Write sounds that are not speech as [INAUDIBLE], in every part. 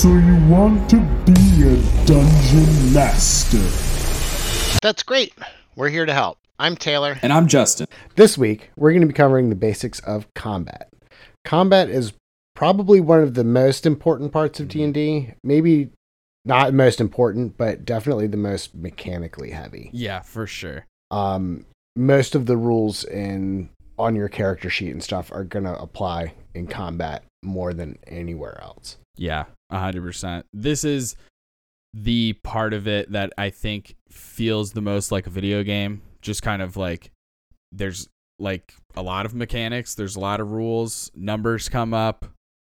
So you want to be a dungeon master? That's great. We're here to help. I'm Taylor. And I'm Justin. This week, we're going to be covering the basics of combat. Combat is probably one of the most important parts of D&D. Maybe not most important, but definitely the most mechanically heavy. Yeah, for sure. Um, most of the rules in on your character sheet and stuff are going to apply in combat more than anywhere else. Yeah, 100%. This is the part of it that I think feels the most like a video game. Just kind of like there's like a lot of mechanics, there's a lot of rules, numbers come up,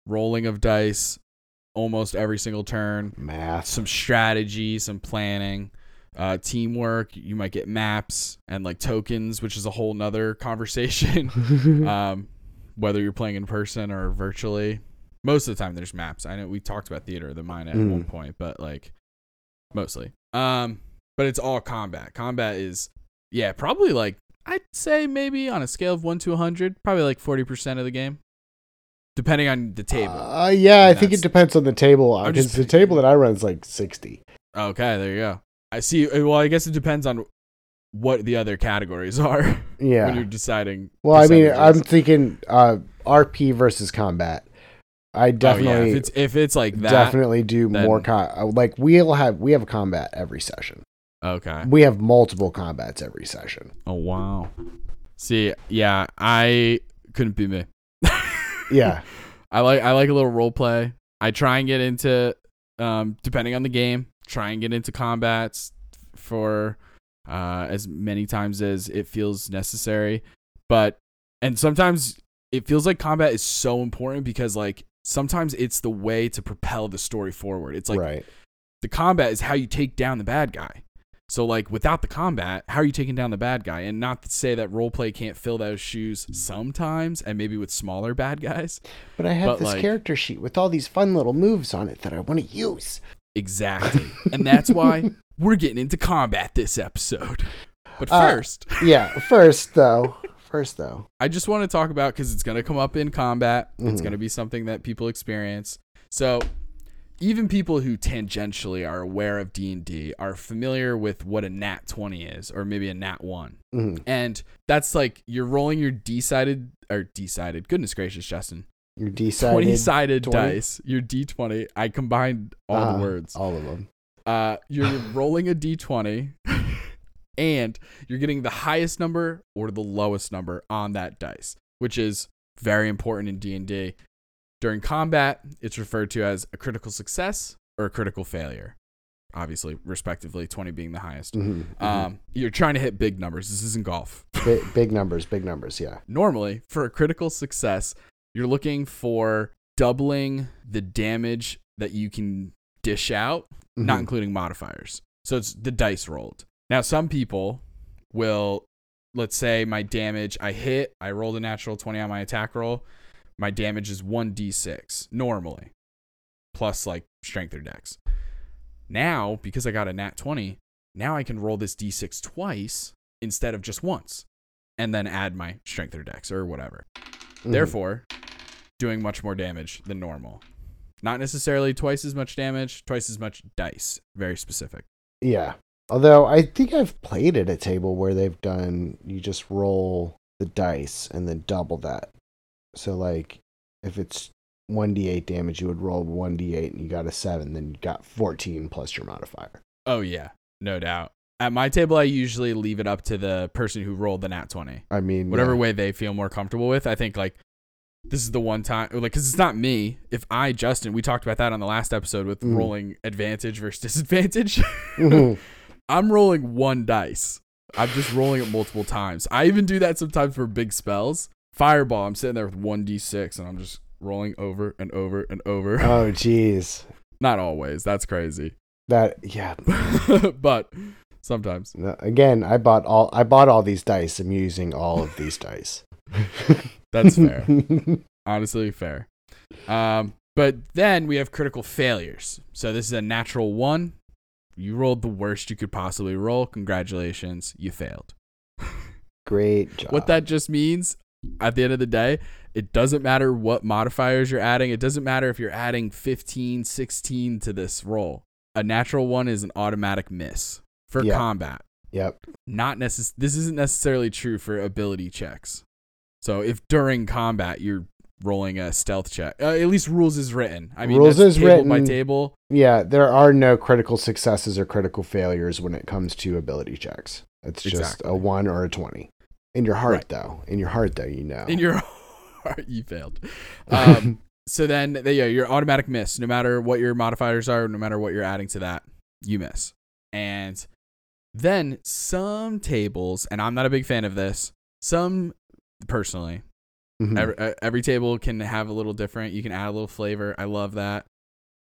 rolling of dice almost every single turn, Math. some strategy, some planning. Uh, teamwork you might get maps and like tokens which is a whole nother [LAUGHS] conversation [LAUGHS] um, whether you're playing in person or virtually. Most of the time, there's maps. I know we talked about theater of the mind at Mm. one point, but like mostly. Um, but it's all combat. Combat is, yeah, probably like I'd say maybe on a scale of one to hundred, probably like forty percent of the game, depending on the table. Uh, yeah, I think it depends on the table. Because just- the table that I run is like 60. okay, there you go. I see. uh, Well, I guess it depends on what the other categories [LAUGHS] are Yeah, when you're deciding. Well, I mean, I'm thinking uh, RP versus combat. I Oh, yeah, definitely, if it's if it's like that, definitely do then- more. Com- uh, like we'll have we have a combat every session. okay. We have multiple combats every session. Oh wow. See, yeah, I couldn't be me. [LAUGHS] Yeah, I like I like a little role play. I try and get into um depending on the game, try and get into combats for uh as many times as it feels necessary. But and sometimes it feels like combat is so important because like sometimes it's the way to propel the story forward. It's like right. the combat is how you take down the bad guy. So like without the combat, how are you taking down the bad guy? And not to say that roleplay can't fill those shoes sometimes and maybe with smaller bad guys. But I have But, this like- character sheet with all these fun little moves on it that I want to use. Exactly. and that's why [LAUGHS] we're getting into combat this episode. But Uh, first, Yeah. First though, [LAUGHS] first though, I just want to talk about cuz it's going to come up in combat. It's Mhm. going to be something that people experience. So even people who tangentially are aware of D&D are familiar with what a nat 20 is or maybe a nat 1. Mhm. And that's like you're rolling your D-sided or D-sided. Goodness gracious, Justin. you decided 20-sided 20? dice. Your D20. I combined all Uh, the words. all of them. Uh, you're rolling a D20 [LAUGHS] and you're getting the highest number or the lowest number on that dice, which is very important in D&D. During combat, it's referred to as a critical success or a critical failure. Obviously, respectively, 20 being the highest. Mhm, mhm. Um, you're trying to hit big numbers. This isn't golf. [LAUGHS] Bi- big numbers, big numbers. Yeah. Normally, for a critical success, you're looking for doubling the damage that you can dish out, not Mhm. including modifiers. So it's the dice rolled. Now, some people will, let's say my damage, I hit, I rolled a natural 20 on my attack roll. My damage is 1d6 normally, plus like strength or dex. Now, because I got a nat 20, now I can roll this d6 twice instead of just once and then add my strength or dex or whatever. Mhm. Therefore, doing much more damage than normal. Not necessarily twice as much damage, twice as much dice. Very specific. Yeah. Although I think I've played at a table where they've done you just roll the dice and then double that. So like if it's 1d8 damage, you would roll 1d8 and you got a 7, then you got 14 plus your modifier. Oh yeah, no doubt. At my table, I usually leave it up to the person who rolled the nat twenty. I mean, Whatever yeah. way they feel more comfortable with. I think like this is the one time, like, because it's not me. If I, Justin, we talked about that on the last episode with Mm. rolling advantage versus [LAUGHS] disadvantage. Mhm. I'm rolling one dice. I'm just rolling it multiple times. I even do that sometimes for big spells. Fireball, I'm sitting there with 1d6 and I'm just rolling over and over and over. oh jeez. [LAUGHS] Not always. That's crazy. That yeah. [LAUGHS] but sometimes. Again, I bought all I bought all these dice. I'm using all of these dice. [LAUGHS] That's fair. Honestly, fair. Um, but then we have critical failures. So this is a natural one. You rolled the worst you could possibly roll. Congratulations, you failed. [LAUGHS] Great job. What that just means at the end of the day It doesn't matter what modifiers you're adding. It doesn't matter if you're adding 15, 16 to this roll. A natural one is an automatic miss for Yeah. combat. Yep. Not necess- this isn't necessarily true for ability checks. So if during combat you're rolling a stealth check, uh, at least rules is written. I mean, Rules is table by table. Yeah, there are no critical successes or critical failures when it comes to ability checks. It's just Exactly. a one or a twenty. In your heart, Right. though. In your heart, though, you know. in your [LAUGHS] heart you failed [LAUGHS] um, so then they- yeah your automatic miss no matter what your modifiers are no matter what you're adding to that you miss and then some tables and i'm not a big fan of this some personally Mhm. every, every table can have a little different. You can add a little flavor. I love that.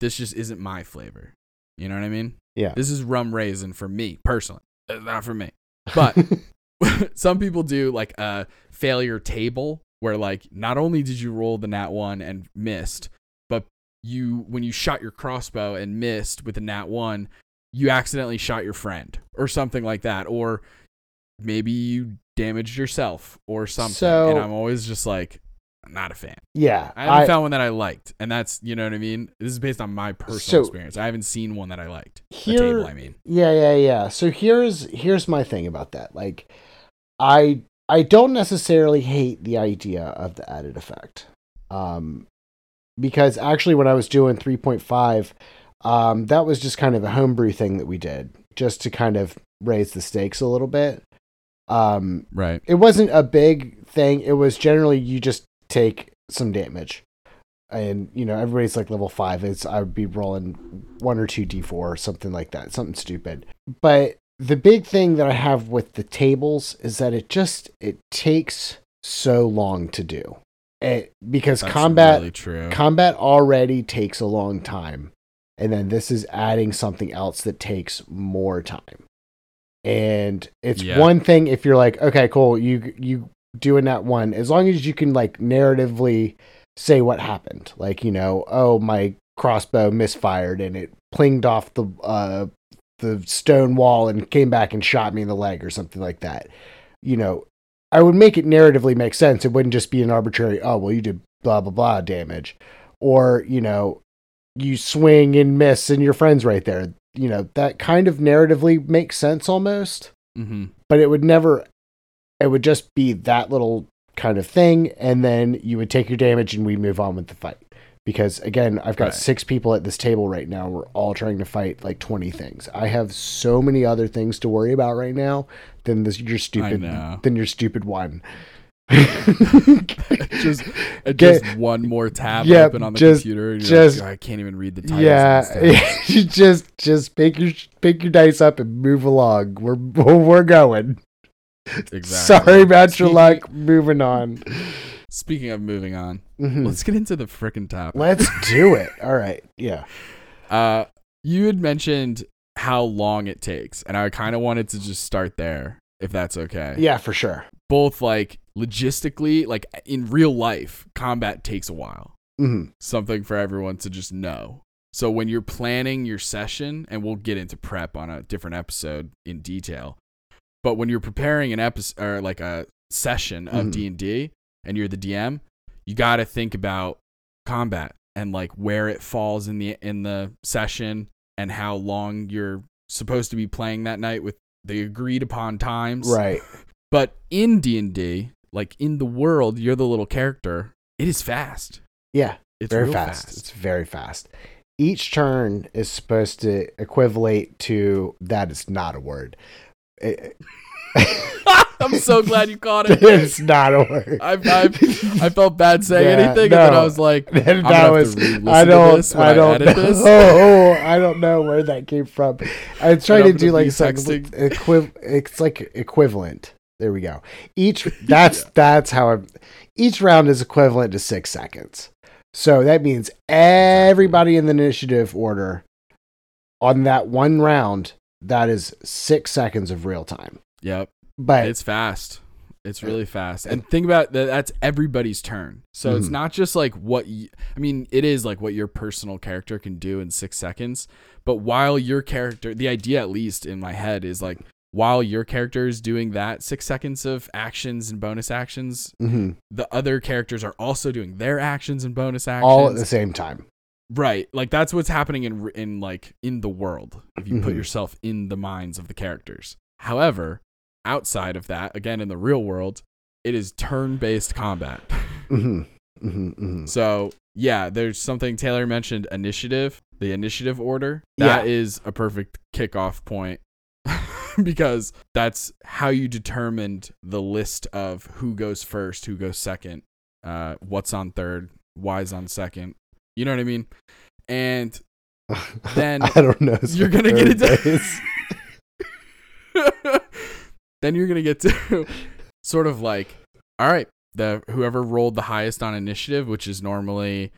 This just isn't my flavor. You know what i mean? Yeah. this is rum raisin for me personally. It's not for me. But [LAUGHS] [LAUGHS] some people do like a failure table where like not only did you roll the nat 1 and missed but you when you shot your crossbow and missed with the nat 1 you accidentally shot your friend or something like that. Or maybe you damaged yourself or something So- and i'm always just like not a fan yeah, i haven't I, found one that i liked and that's you know what i mean this is based on my personal So- experience i haven't seen one that i liked Here- table i mean Yeah, yeah, yeah. So here's here's my thing about that. Like I I don't necessarily hate the idea of the added effect. Um because actually when I was doing 3.5 um that was just kind of a homebrew thing that we did just to kind of raise the stakes a little bit. Um right it wasn't a big thing. It was generally you just take some damage. And you know, everybody's like level five. It's I would be rolling one or two D four or something like that, something stupid. But the big thing that I have with the tables is that it just it takes so long to do. It, because That's combat really combat already takes a long time and then this is adding something else that takes more time and it's Yeah. one thing if you're like okay cool you you doing that one as long as you can like narratively say what happened like you know oh my crossbow misfired and it plinged off the uh the stone wall and came back and shot me in the leg or something like that you know I would make it narratively make sense. It wouldn't just be an arbitrary, oh, well, you did blah, blah, blah damage. Or, you know, you swing and miss and your friend's right there. You know, that kind of narratively makes sense almost, mm-hmm. but it would never, it would just be that little kind of thing. And then you would take your damage and we move on with the fight. Because again, I've got Right. six people at this table right now. We're all trying to fight like 20 things. I have so many other things to worry about right now than this, your stupid, than your stupid one. [LAUGHS] just uh, Get- just one more tab Yep, open on the just- computer just- like, "Oh, I can't even read the titles. yeah, [LAUGHS] you just just pick your pick your dice up and move along. We're [LAUGHS] we're going. exactly. Sorry about your luck. Moving on. Speaking of moving on, Mhm. let's get into the freaking topic. Let's do it. All right. Yeah. Uh, you had mentioned how long it takes, and I kind of wanted to just start there, if that's okay. Yeah, for sure. Both like logistically, like in real life, combat takes a while. hmm something for everyone to just know. So when you're planning your session, and we'll get into prep on a different episode in detail, but when you're preparing an episode or like a session of Mhm. D and D, and you're the DM, you got to think about combat and like where it falls in the in the session and how long you're supposed to be playing that night with the agreed upon times. Right. But in D and D, like in the world, you're the little character. It is fast. Yeah. It's very fast. fast. It's very fast. Each turn is supposed to equivalate to that is not a word. It- [LAUGHS] I'm so glad you caught it. [LAUGHS] it's not a word. I, I, I felt bad saying Yeah, anything, and then. I was like, that I'm have was I to don't I I don't edit know. Oh, [LAUGHS] I don't know where that came from. I was trying to do like be some texting. equiv- it's like equivalent. There we go. Each [LAUGHS] that's that's how I, each round is equivalent to 6 seconds. So that means everybody in the initiative order on that one round that is 6 seconds of real time. Yep, But it's fast. It's really fast. And think about that. That's everybody's turn. So it's Mhm. not just like what you, I mean, it is like what your personal character can do in six seconds. But while your character, the idea at least in my head is like, while your character is doing that six seconds of actions and bonus actions, hmm the other characters are also doing their actions and bonus actions. All at the same time. Right. Like that's what's happening in in like in the world if you put Mhm. yourself in the minds of the characters. However, outside of that, again in the real world, it is turn-based combat. [LAUGHS] hmm hmm hmm so, yeah, there's something Taylor mentioned initiative, the initiative order. That is Yeah. a perfect kickoff point [LAUGHS] because that's how you determined the list of who goes first, who goes second, uh what's on third, why's on second. You know what I mean? And [LAUGHS] Then I don't know. you're gonna get it Third [LAUGHS] then you're gonna get to sort of like, all right, the whoever rolled the highest on initiative, which is normally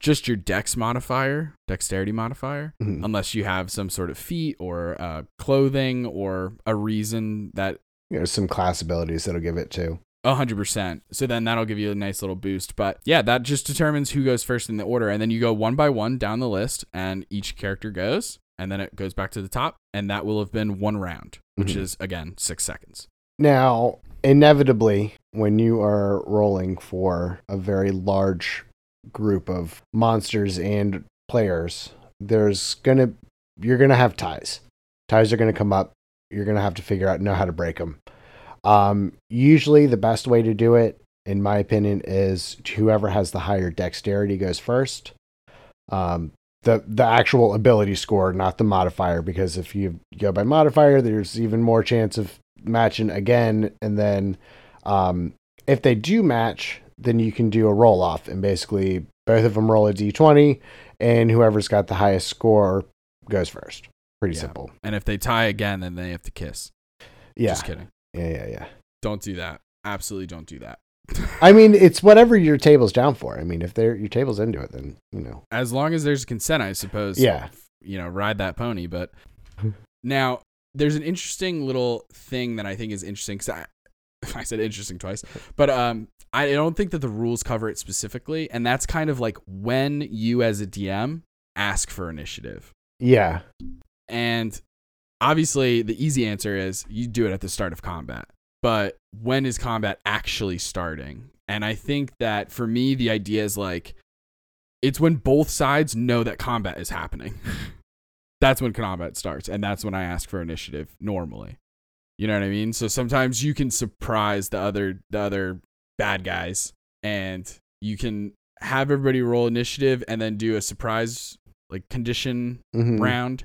just your dex modifier, dexterity modifier, Mhm. unless you have some sort of feat or uh, clothing or a reason that There's some class abilities that'll give it to. a hundred percent. So then that'll give you a nice little boost. But yeah, that just determines who goes first in the order, and then you go one by one down the list, and each character goes, and then it goes back to the top, and that will have been one round, which Mhm. is again six seconds. Now, inevitably, when you are rolling for a very large group of monsters and players, there's gonna you're gonna have ties. Ties are gonna come up. You're gonna have to figure out know how to break them. Um, usually, the best way to do it, in my opinion, is whoever has the higher dexterity goes first. Um, the the actual ability score, not the modifier, because if you go by modifier, there's even more chance of matching again, and then um, if they do match, then you can do a roll off, and basically both of them roll a d20, and whoever's got the highest score goes first. Pretty Yeah. simple. And if they tie again, then they have to kiss. Yeah, Just kidding. yeah, yeah, yeah. Don't do that. Absolutely don't do that. [LAUGHS] I mean, it's whatever your table's down for. I mean, if they're your table's into it, then you know. as long as there's consent, I suppose. Yeah. You know, ride that pony. But now there's an interesting little thing that I think is interesting because [LAUGHS] I, said interesting twice, but um, I don't think that the rules cover it specifically, and that's kind of like when you as a DM ask for initiative, Yeah, and obviously the easy answer is you do it at the start of combat. But when is combat actually starting? And I think that for me, the idea is like it's when both sides know that combat is happening. [LAUGHS] that's when combat starts, and that's when I ask for initiative normally. You know what I mean? So sometimes you can surprise the other the other bad guys, and you can have everybody roll initiative and then do a surprise like condition Mhm. round,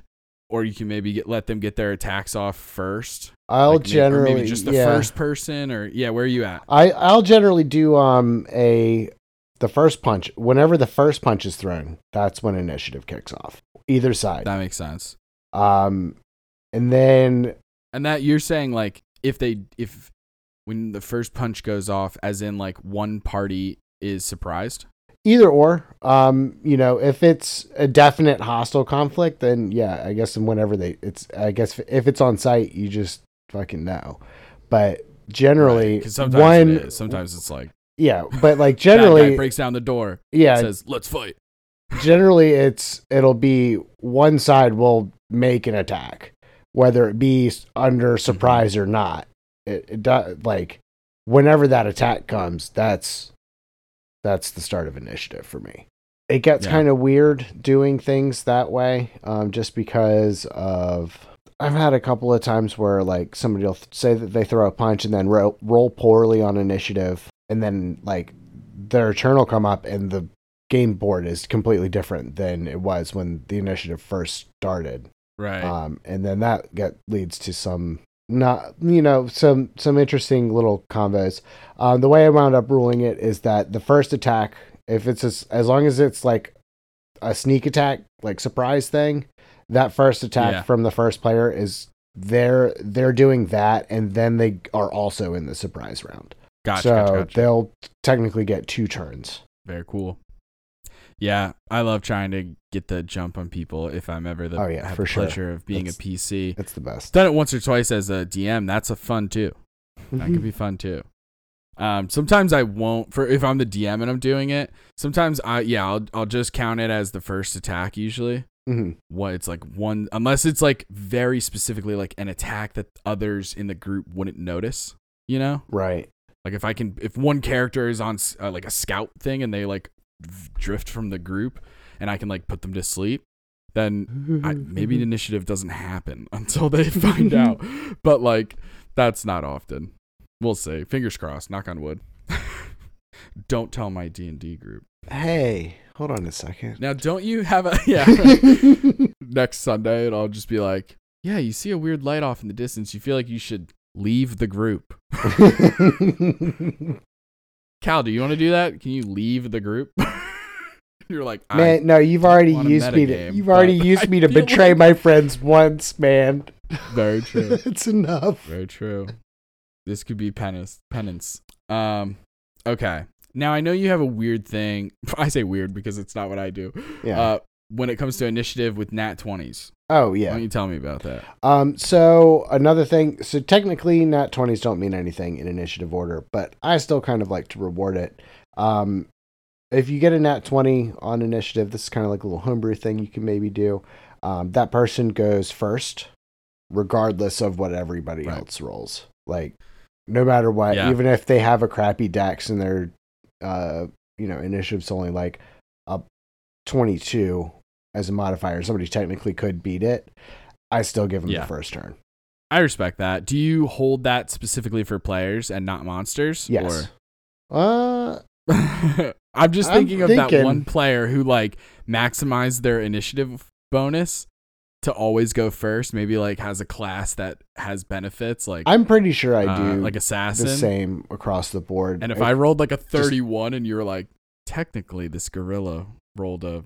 or you can maybe get let them get their attacks off first. I'll Like generally maybe just the yeah. first person, or yeah, where are you at? I I'll generally do um a the first punch whenever the first punch is thrown. That's when initiative kicks off. Either side. That makes sense. Um, and then And that you're saying like if they if when the first punch goes off, as in like one party is surprised. either or. Um, you know, if it's a definite hostile conflict, then yeah, I guess whenever they it's I guess if it's on sight, you just fucking know. But generally, because sometimes one it is. Sometimes it's like yeah, [LAUGHS] but like generally, breaks down the door, yeah, says let's fight. generally it's it'll be one side will make an attack whether it be under surprise or not it, it does like whenever that attack comes that's that's the start of initiative for me it gets Yeah. kind of weird doing things that way um, just because of i've had a couple of times where like somebody will th- say that they throw a punch and then ro- roll poorly on initiative and then like their turn will come up and the game board is completely different than it was when the initiative first started. Right. Um, and then that get leads to some not you know some some interesting little combos. Um, the way I wound up ruling it is that the first attack, if it's as, as long as it's like a sneak attack, like surprise thing, that first attack Yeah. from the first player is they're they're doing that, and then they are also in the surprise round. gotcha. so gotcha, gotcha. they'll technically get two turns. Very cool. Yeah, I love trying to get the jump on people if I'm ever the Oh, yeah, have for the sure. pleasure of being a PC. It's the best. Done it once or twice as a DM. That's a fun too. That Mm-hmm. could be fun too. Um, sometimes I won't for if I'm the DM and I'm doing it. Sometimes I yeah I'll I'll just count it as the first attack usually, hmm what it's like one unless it's like very specifically like an attack that others in the group wouldn't notice you know Right. like if i can if one character is on uh, like a scout thing and they like drift from the group and i can like put them to sleep then I, [LAUGHS] maybe the initiative doesn't happen [LAUGHS] until they find [LAUGHS] out. But like that's not often. We'll see. Fingers crossed. Knock on wood. Don't tell my d&d group. Hey, hold on a second. now don't you have a yeah. Next Sunday, and I'll just be like, "Yeah, you see a weird light off in the distance. You feel like you should leave the group." Cal, do you want to do that? Can you leave the group? [LAUGHS] You're like, man, no, you've already used me to. You've already used I me to betray like- my friends once, man. [LAUGHS] very true, [LAUGHS] it's enough. very true. This could be penance. Penance. Um, okay. Now I know you have a weird thing. I say weird because it's not what I do. Yeah. Uh, when it comes to initiative with nat twenties, oh why yeah. don't you tell me about that? Um. So another thing. So technically, nat twenties don't mean anything in initiative order, but I still kind of like to reward it. Um, if you get a nat twenty on initiative, this is kind of like a little homebrew thing you can maybe do. Um, that person goes first, regardless of what everybody Right. else rolls. Like, no matter what, Yeah. even if they have a crappy dex and their, uh, you know, initiative's only like a twenty-two as a modifier, somebody technically could beat it. I still give them Yeah. the first turn. I respect that. Do you hold that specifically for players and not monsters? Yes. Uh, [LAUGHS] I'm just I'm thinking of that one player who like maximized their initiative bonus to always go first. Maybe like has a class that has benefits like I'm pretty sure I uh, do like the assassin. same across the board. And if I rolled like a 31 and you were like, technically this gorilla rolled a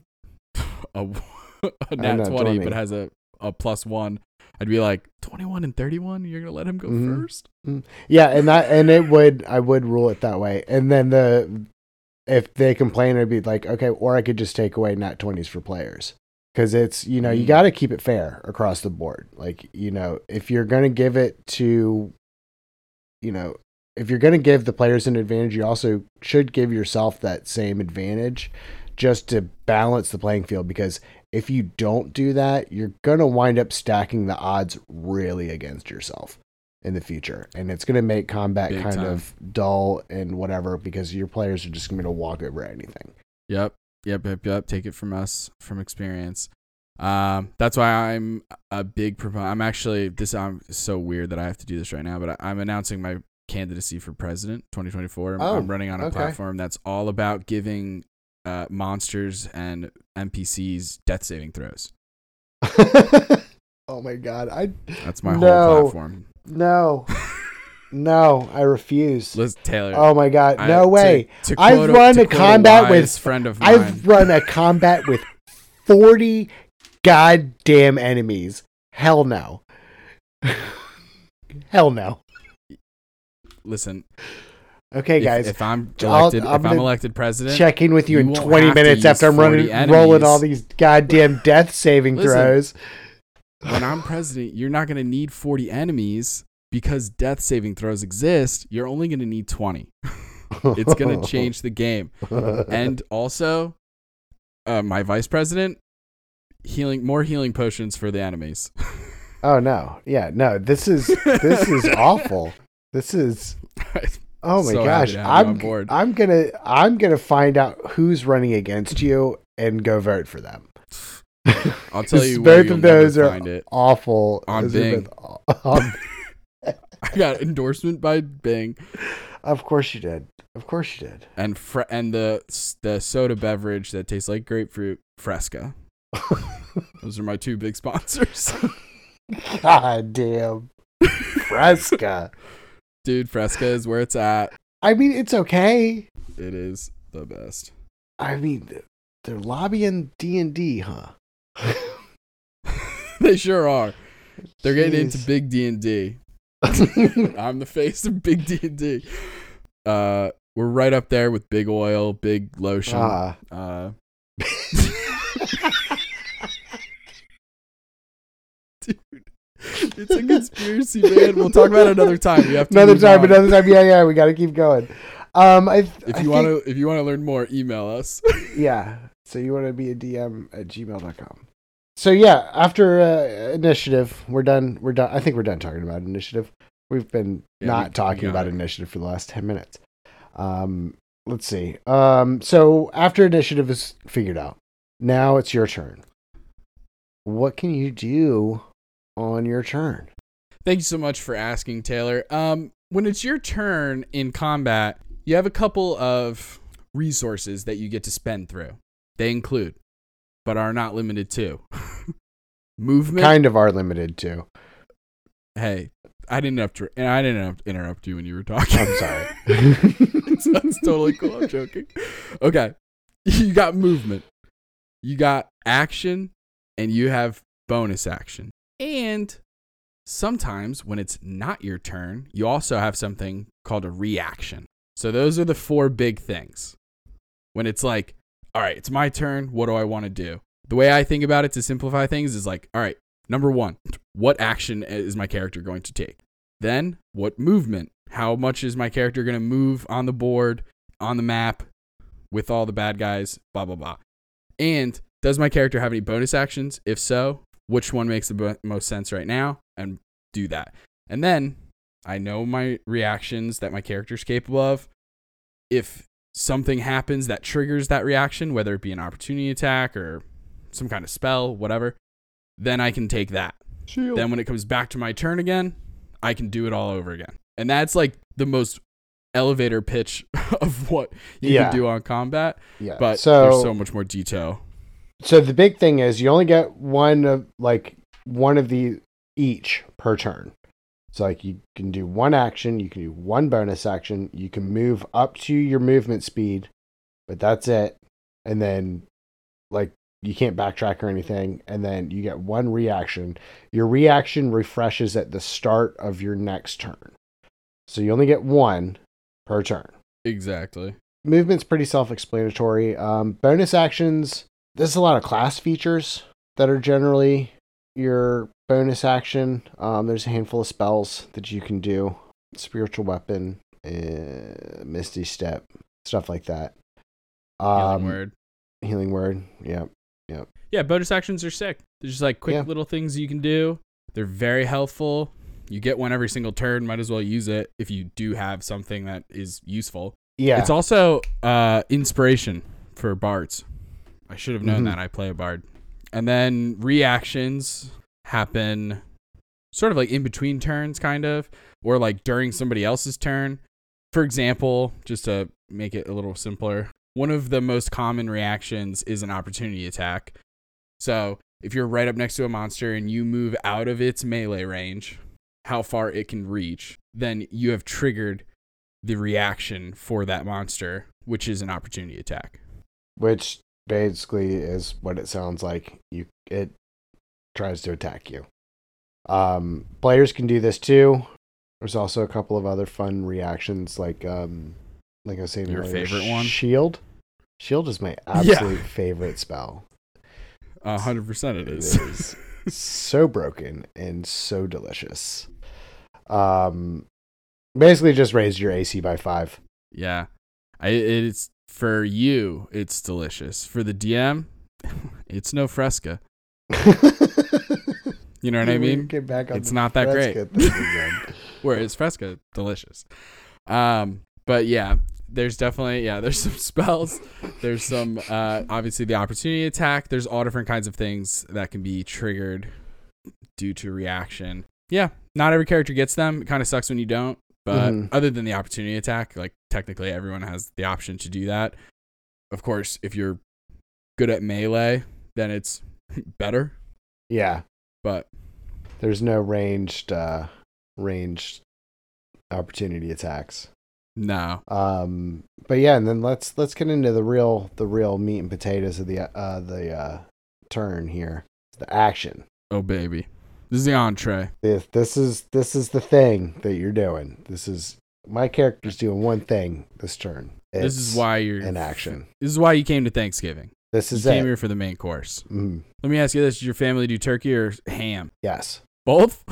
a, [LAUGHS] a nat nat 20, 20. but has a, a plus one, I'd be like, 21 and 31, you're gonna let him go Mhm. first? yeah, and that and it would I would rule it that way. And then the if they complain, I'd be like, okay, or I could just take away nat twenties for players because it's you know you Mm. got to keep it fair across the board. Like you know if you're gonna give it to, you know. If you're going to give the players an advantage, you also should give yourself that same advantage just to balance the playing field because if you don't do that, you're going to wind up stacking the odds really against yourself in the future. And it's going to make combat Big kind time. of dull and whatever because your players are just going to walk over anything. Yep. Yep, yep, yep. Take it from us, from experience. Um, that's why I'm a big proponent. I'm actually this. I'm so weird that I have to do this right now, but I, I'm announcing my candidacy for president 2024. I'm- Oh, I'm running on a okay. platform that's all about giving uh, monsters and NPCs death saving throws. [LAUGHS] oh my god. I That's my No. whole platform. no. [LAUGHS] no, I refuse. Liz Taylor. Oh my god. No to- way. to I've quote run to a combat with- friend of mine. I've run a combat with 40 goddamn enemies. Hell no. [LAUGHS] Hell no. Listen, Okay, guys. if I'm I'll- elected, I'm if I'm elected president, checking with you, you in 20 minutes after I'm 40 running, rolling all these goddamn [LAUGHS] death saving Listen. throws. when I'm [SIGHS] president, you're not going to need 40 enemies because death saving throws exist. You're only going to need 20. [LAUGHS] It's going [LAUGHS] to change the game. And also, uh, my vice president, healing more healing potions for the enemies. oh no, yeah, no. This is this is awful. This is oh my So gosh. to have you on I'm. I'm gonna I'm gonna find out who's running against you and go vote for them. [LAUGHS] I'll tell you both of those are it. awful. On Those Bing. on- [LAUGHS] I got endorsement by Bing of course you did. Of course you did. and fre- and the the soda beverage that tastes like grapefruit, Fresca. [LAUGHS] Those are my two big sponsors. God damn. Fresca. Dude, Fresca is where it's at. I mean, it's okay. It is the best. I mean, they're lobbying D and D, huh? [LAUGHS] they sure are. They're getting into big D and D. [LAUGHS] I'm the face of big D and D. Uh, we're right up there with Big Oil, Big Lotion. Ah. Uh, [LAUGHS] [LAUGHS] it's a conspiracy, man. We'll talk about it another time. We have to another time, on. another time. Yeah, yeah. We got to keep going. Um, I, If you want to, if you want to learn more, email us. [LAUGHS] yeah. So you want to be a DM at gmail.com. so yeah, after uh, initiative, we're done. We're done. I think we're done talking about initiative. We've been Yeah, not we- talking about it. initiative for the last ten minutes. Um, let's see. Um, so after initiative is figured out, now it's your turn. What can you do on your turn? Thank you so much for asking, Taylor. Um, when it's your turn in combat, you have a couple of resources that you get to spend through. They include, but are not limited to, [LAUGHS] movement. Kind of are limited to. hey, I didn't have to, and I didn't have to interrupt you when you were talking. I'm sorry. [LAUGHS] [LAUGHS] it's, it's totally cool. I'm joking. Okay, you got movement, you got action, and you have bonus action. And sometimes when it's not your turn, you also have something called a reaction. So those are the four big things. When it's like, all right, it's my turn. What do I want to do? The way I think about it to simplify things is like, all right, number one, what action is my character going to take? Then, what movement? How much is my character going to move on the board, on the map, with all the bad guys? Blah, blah, blah. And does my character have any bonus actions? If so, which one makes the most sense right now? And do that. And then I know my reactions that my character's capable of. If something happens that triggers that reaction, whether it be an opportunity attack or some kind of spell, whatever, then I can take that. Then when it comes back to my turn again, I can do it all over again. And that's like the most elevator pitch [LAUGHS] of what you Yeah. can do on combat, yeah. but so there's so much more detail. So the big thing is you only get one of like one of the each per turn. So like you can do one action, you can do one bonus action, you can move up to your movement speed, but that's it. And then like you can't backtrack or anything, and then you get one reaction. Your reaction refreshes at the start of your next turn. So you only get one per turn Exactly. movement's pretty self-explanatory. Um, bonus actions. There's a lot of class features that are generally your bonus action. Um, there's a handful of spells that you can do: spiritual weapon, uh, misty step, stuff like that. Um, Healing word. Healing word. Yeah. Yeah, bonus actions are sick. They're just like quick Yeah. little things you can do. They're very helpful. You get one every single turn. Might as well use it if you do have something that is useful. Yeah. It's also uh, inspiration for bards. I should have known Mhm. that. I play a bard. And then reactions happen sort of like in between turns, kind of, or like during somebody else's turn. For example, just to make it a little simpler, one of the most common reactions is an opportunity attack. So if you're right up next to a monster and you move out of its melee range, how far it can reach, then you have triggered the reaction for that monster, which is an opportunity attack. which basically is what it sounds like. You it tries to attack you. Um, players can do this too. There's also a couple of other fun reactions, like um, like I was saying Your earlier, favorite one? Shield. Shield is my Yeah. absolute favorite spell. A hundred percent, it It is. is so broken and so delicious. Um, basically just raise your AC by five. yeah, I it's for you. It's delicious. For the DM, [LAUGHS] it's no fresca. [LAUGHS] You know what I mean? Get back on It's not that great. [LAUGHS] Whereas fresca, delicious. Um, but yeah, there's definitely yeah, there's some spells. There's some uh, obviously the opportunity attack. There's all different kinds of things that can be triggered due to reaction. Yeah, not every character gets them. It kind of sucks when you don't. But Mhm. other than the opportunity attack, like technically everyone has the option to do that. Of course, if you're good at melee, then it's [LAUGHS] better. yeah. But There's no ranged uh ranged opportunity attacks. no, Um but yeah, and then let's let's get into the real the real meat and potatoes of the uh the uh turn here. The action. oh baby, this is the entree. This this is this is the thing that you're doing. This is my character's doing one thing this turn. this is why you're in action. This is why you came to Thanksgiving. This You is came it. here for the main course. Mhm. Let me ask you this: Did your family do turkey or ham? Yes. Both.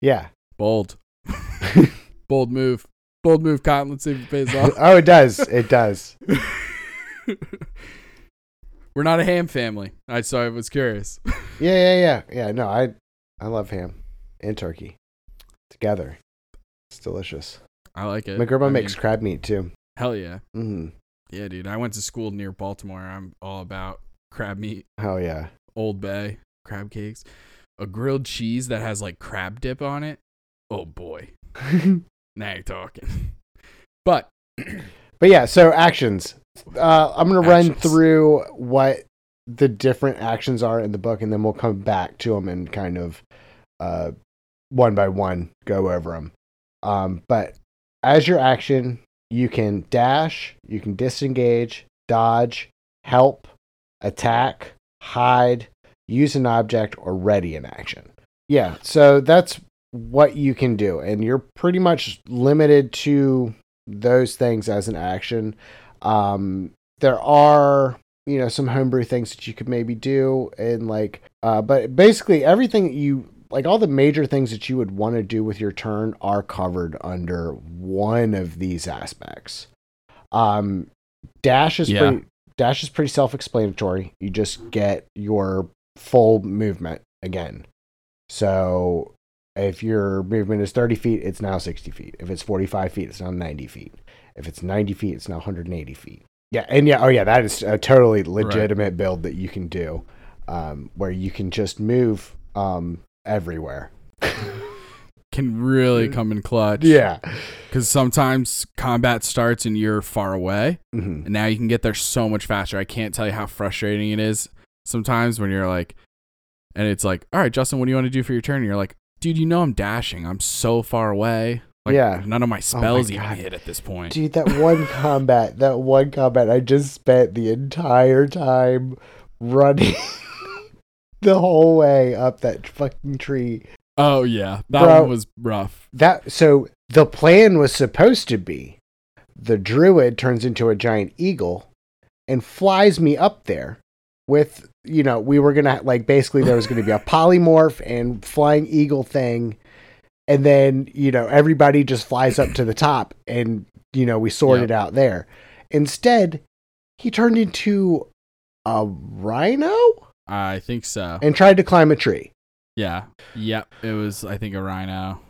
Yeah. [LAUGHS] Bold. [LAUGHS] Bold move. Bold move, Cotton. Let's see if it pays off. [LAUGHS] oh, it does. It does. We're not a ham family. I so I was curious. Yeah, yeah, yeah, yeah. No, I I love ham and turkey together. It's delicious. I like it. My grandma I makes mean, crab meat too. hell yeah. Mm, Yeah, dude. I went to school near Baltimore. I'm all about crab meat, hell yeah. Old Bay, crab cakes, a grilled cheese that has like crab dip on it. Oh boy. [LAUGHS] Now you're talking. [LAUGHS] But But yeah, so actions. Uh, I'm gonna run through what the different actions are in the book, and then we'll come back to them and kind of uh, one by one go over them. Um, but as your action, you can dash, you can disengage, dodge, help, attack, hide, use an object, or ready an action. Yeah, so that's what you can do, and you're pretty much limited to those things as an action. Um, there are you know some homebrew things that you could maybe do, and like, uh, but basically everything you like all the major things that you would want to do with your turn are covered under one of these aspects. Um, dash is Yeah. pretty dash is pretty self-explanatory. You just get your full movement again. So if your movement is 30 feet, it's now 60 feet. If it's 45 feet, it's now 90 feet. If it's 90 feet, it's now 180 feet. Yeah, and yeah, oh yeah, that is a totally legitimate build that you can do, um, where you can just move um, everywhere. can really come in clutch. Yeah. Because sometimes combat starts and you're far away, hmm and now you can get there so much faster. I can't tell you how frustrating it is sometimes when you're like, and it's like, all right, Justin, what do you want to do for your turn? And you're like, dude, you know I'm dashing. I'm so far away. Like, Yeah. None of my oh spells even hit at this point. Dude, that one [LAUGHS] combat, that one combat, I just spent the entire time running [LAUGHS] the whole way up that fucking tree. Oh yeah, that Bro. one was rough. That so the plan was supposed to be the druid turns into a giant eagle and flies me up there with you know we were gonna like basically there was gonna be a [LAUGHS] polymorph and flying eagle thing and then you know everybody just flies up to the top and you know we sort Yep. it out there instead he turned into a rhino I think so. and tried to climb a tree Yeah. Yep. It was I think a rhino.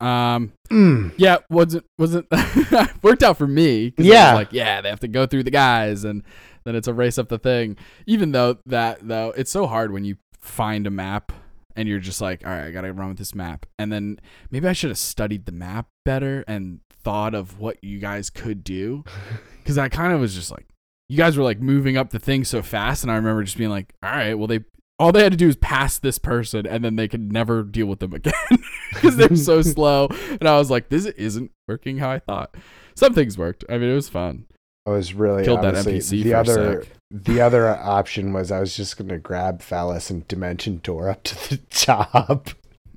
Um. Mm. Yeah. Wasn't wasn't [LAUGHS] worked out for me Yeah. like yeah, they have to go through the guys, and then it's a race up the thing. Even though that though, it's so hard when you find a map and you're just like, all right, I gotta run with this map, and then maybe I should have studied the map better and thought of what you guys could do, [LAUGHS] because I kind of was just like, you guys were like moving up the thing so fast, and I remember just being like, all right, well they. All they had to do is pass this person, and then they could never deal with them again [LAUGHS] because they're so [LAUGHS] slow. And I was like, "This isn't working how I thought." Some things worked. I mean, it was fun. I was really Killed that NPC the for a other the other option was I was just gonna grab Phallus and Dimension Door up to the [LAUGHS] top.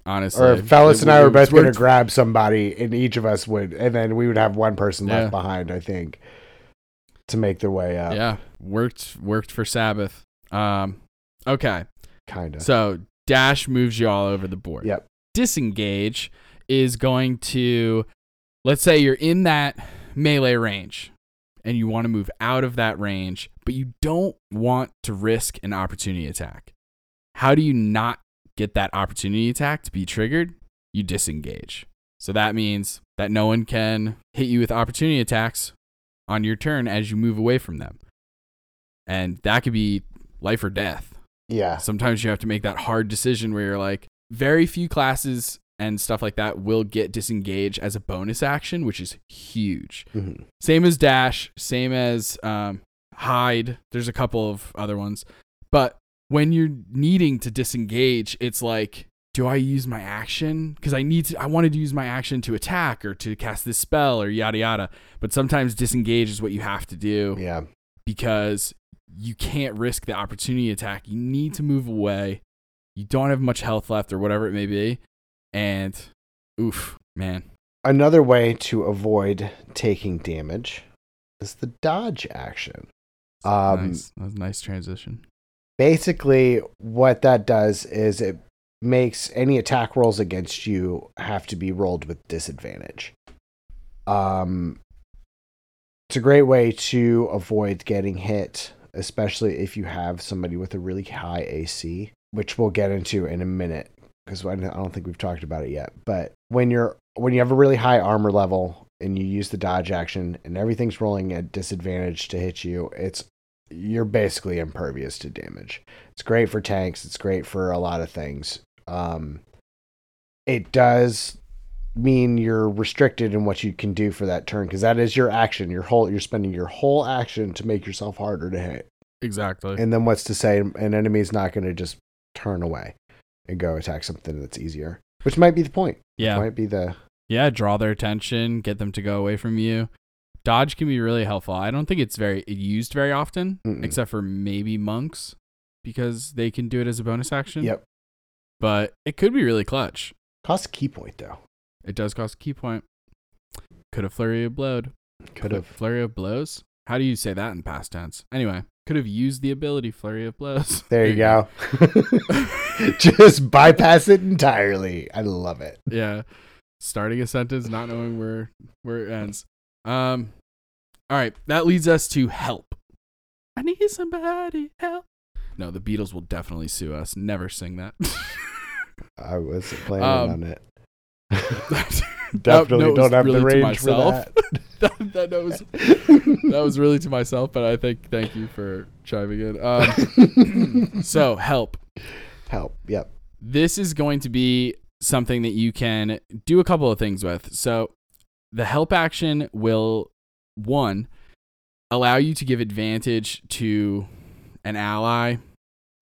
Honestly, or Phallus It- and I were both gonna grab somebody and each of us would and then we would have one person Yeah. left behind, I think. To make their way up. Yeah, worked worked for Sabbath. Um, okay, Kinda. so dash moves you all over the board. Yep. Disengage is going to, let's say you're in that melee range, and you want to move out of that range, but you don't want to risk an opportunity attack. How do you not get that opportunity attack to be triggered? You disengage. So that means that no one can hit you with opportunity attacks on your turn as you move away from them. And that could be life or death. Yeah. Sometimes you have to make that hard decision where you're like, very few classes and stuff like that will get disengage as a bonus action, which is huge. Mhm. Same as dash, same as um, hide. There's a couple of other ones, but when you're needing to disengage, it's like, do I use my action? Because I need to. I wanted to use my action to attack or to cast this spell or yada yada. But sometimes disengage is what you have to do Yeah. because you can't risk the opportunity attack. You need to move away. You don't have much health left or whatever it may be. And oof, man. Another way to avoid taking damage is the dodge action. Um nice. That was a nice transition. basically what that does is it makes any attack rolls against you have to be rolled with disadvantage. Um, it's a great way to avoid getting hit especially if you have somebody with a really high AC, which we'll get into in a minute because I don't think we've talked about it yet. But when you're when you have a really high armor level and you use the dodge action and everything's rolling at disadvantage to hit you, it's you're basically impervious to damage. It's great for tanks. It's great for a lot of things. Um, it does mean you're restricted in what you can do for that turn because that is your action. Your whole you're spending your whole action to make yourself harder to hit. Exactly. And then what's to say an enemy is not going to just turn away and go attack something that's easier, which might be the point. yeah. Might be the Yeah, draw their attention, get them to go away from you. Dodge can be really helpful. I don't think it's very used very often, Mm-mm. except for maybe monks, because they can do it as a bonus action. yep. But it could be really clutch. Cost a ki point though. It does cost a ki point. Could have flurry of blowed. Could have. flurry of blows. How do you say that in past tense? Anyway, could have used the ability flurry of blows. [LAUGHS] There you go. [LAUGHS] [LAUGHS] just bypass it entirely. I love it. yeah starting a sentence not knowing where where it ends um all right that leads us to help i need somebody help no the beatles will definitely sue us never sing that I was planning Um, on it. [LAUGHS] that, Definitely note don't have really the range for myself. that. [LAUGHS] that note was [LAUGHS] that was really to myself but i think thank you for chiming in um so help Help. Yep. this is going to be something that you can do a couple of things with. So, the help action will one allow you to give advantage to an ally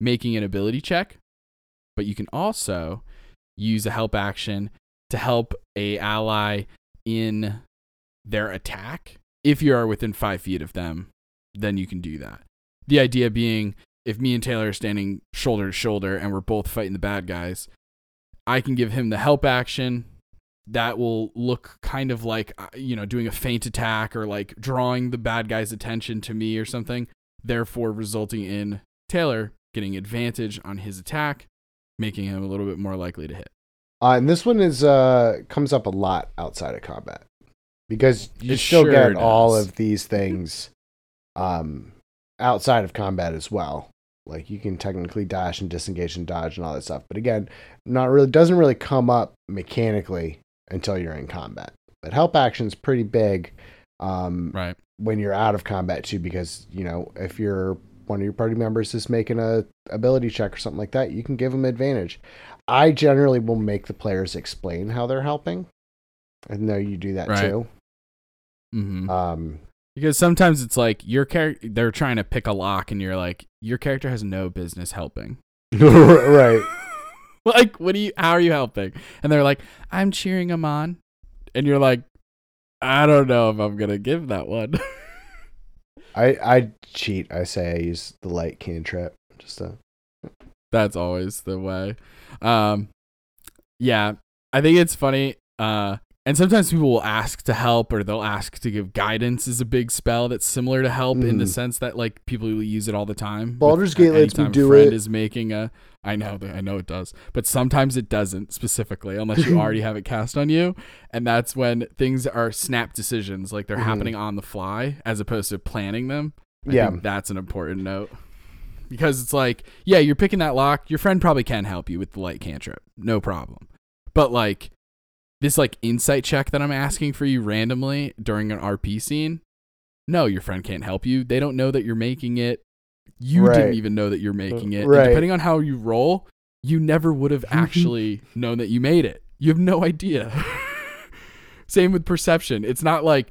making an ability check, but you can also use a help action to help a ally in their attack. If you are within five feet of them, then you can do that. The idea being if me and Taylor are standing shoulder to shoulder and we're both fighting the bad guys, I can give him the help action. That will look kind of like, uh, you know, doing a feint attack or like drawing the bad guy's attention to me or something, therefore resulting in Taylor getting advantage on his attack, making him a little bit more likely to hit. Uh, and this one is uh comes up a lot outside of combat because you It still sure get all of these things um outside of combat as well. Like you can technically dash and disengage and dodge and all that stuff, but again, not really doesn't really come up mechanically until you're in combat. But help action is pretty big um Right. when you're out of combat too because you know if you're one of your party members is making a ability check or something like that you can give them advantage i generally will make the players explain how they're helping i know you do that Right. too hmm um Because sometimes it's like your character, they're trying to pick a lock, and you're like, your character has no business helping. [LAUGHS] right [LAUGHS] like, what do you? How are you helping? And they're like, I'm cheering them on, and you're like, I don't know if I'm gonna give that one. [LAUGHS] i i cheat i say i use the light cantrip just to That's always the way. Um, yeah, I think it's funny. Uh, and sometimes people will ask to help, or they'll ask to give guidance. Is a big spell that's similar to help in the Mhm. sense that like people use it all the time. Baldur's Gate lets me do friend it. Is making a. I know that I know it does, but sometimes it doesn't specifically unless you already [LAUGHS] have it cast on you, and that's when things are snap decisions, like they're Mhm. happening on the fly as opposed to planning them. I yeah think that's an important note. Because it's like, yeah, you're picking that lock. Your friend probably can help you with the light cantrip. No problem. But like this like insight check that I'm asking for you randomly during an RP scene, no, your friend can't help you. They don't know that you're making it. You Right. didn't even know that you're making it. And depending on how you roll, you never would have mm-hmm. actually known that you made it. You have no idea. [LAUGHS] Same with perception. It's not like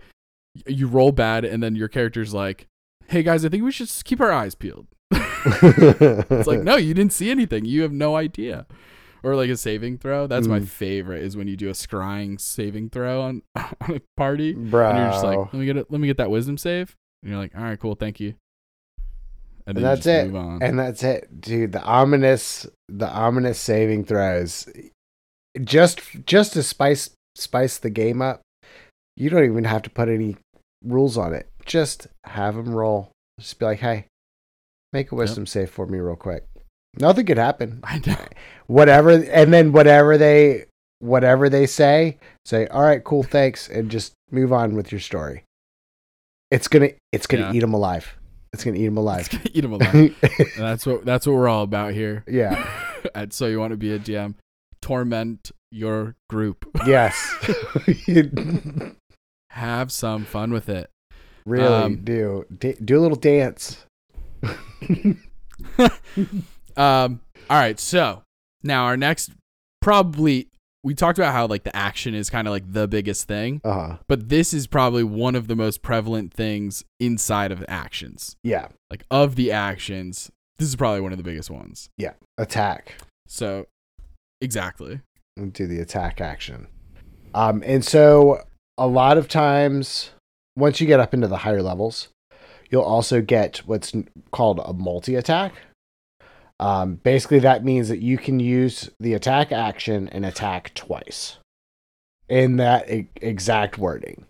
you roll bad and then your character's like, "Hey guys, I think we should just keep our eyes peeled." It's like, [LAUGHS] no, you didn't see anything. You have no idea. Or like a saving throw. That's my Mm. favorite. Is when you do a scrying saving throw on, [LAUGHS] on a party, bro and you're just like, let me get it. Let me get that wisdom save. And you're like, all right, cool, thank you. And, And then you that's just it. Move on. and that's it dude the ominous the ominous saving throws just just to spice spice the game up you don't even have to put any rules on it just have them roll just be like hey make a wisdom save for me real quick nothing could happen I know. [LAUGHS] whatever and then whatever they whatever they say say all right cool thanks and just move on with your story it's gonna it's gonna Yeah. eat them alive It's gonna eat them alive. Eat them alive. [LAUGHS] That's what that's what we're all about here. yeah. [LAUGHS] and so you want to be a DM, torment your group, Yes. have some fun with it. really Um, do. Da- do a little dance. [LAUGHS] Um. All right. So now our next, probably we talked about how like the action is kind of like the biggest thing, Uh huh. but this is probably one of the most prevalent things inside of actions. Yeah. Like of the actions, this is probably one of the biggest ones. Yeah, attack. So, exactly. do the attack action. Um, and so a lot of times, once you get up into the higher levels, you'll also get what's called a multi attack. Um, basically, that means that you can use the attack action and attack twice in that e- exact wording.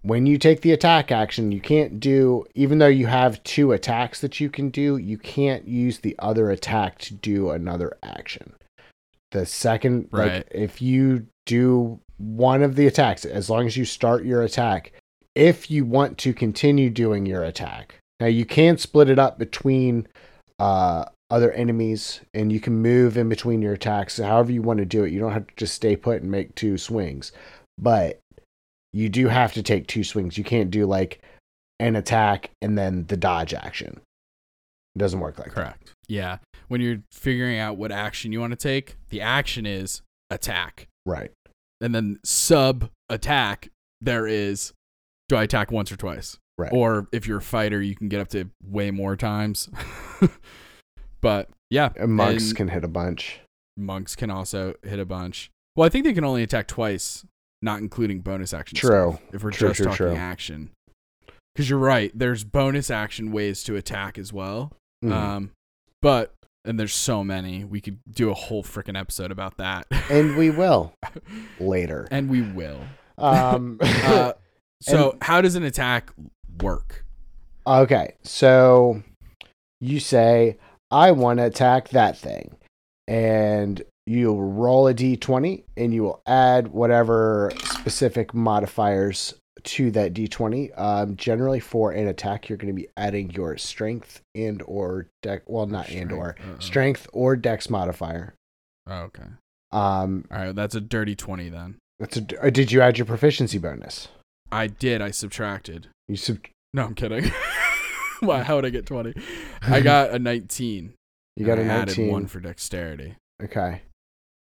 When you take the attack action, you can't do, even though you have two attacks that you can do, you can't use the other attack to do another action. The second, Right. like, if you do one of the attacks, as long as you start your attack, if you want to continue doing your attack, now you can split it up between uh, other enemies and you can move in between your attacks however you want to do it. You don't have to just stay put and make two swings, but you do have to take two swings. You can't do like an attack and then the dodge action. It doesn't work like that. Correct. Yeah. When you're figuring out what action you want to take, the action is attack. Right. And then sub attack, there is do I attack once or twice? Right. Or if you're a fighter, you can get up to way more times. [LAUGHS] but yeah, And monks and can hit a bunch. monks can also hit a bunch. Well, I think they can only attack twice, not including bonus action. True. stuff, if we're True, just true, talking true. action. Because you're right, there's bonus action ways to attack as well. Mhm. Um, but and there's so many, we could do a whole freaking episode about that. and we will [LAUGHS] later. and we will. Um, [LAUGHS] Uh, so how does an attack work? Okay, so you say, I want to attack that thing. And you roll a d20 and you will add whatever specific modifiers to that d20. Um, generally, for an attack, you're going to be adding your strength and or dex. Well, not and or Strength, uh-uh. strength or dex modifier. Oh, okay. Um, All right, that's a dirty twenty then. that's a, did you add your proficiency bonus? I did. I subtracted. You sub- No, I'm kidding. [LAUGHS] Why? How would I get twenty? I [LAUGHS] got a nineteen. you got a I added one for dexterity. Okay.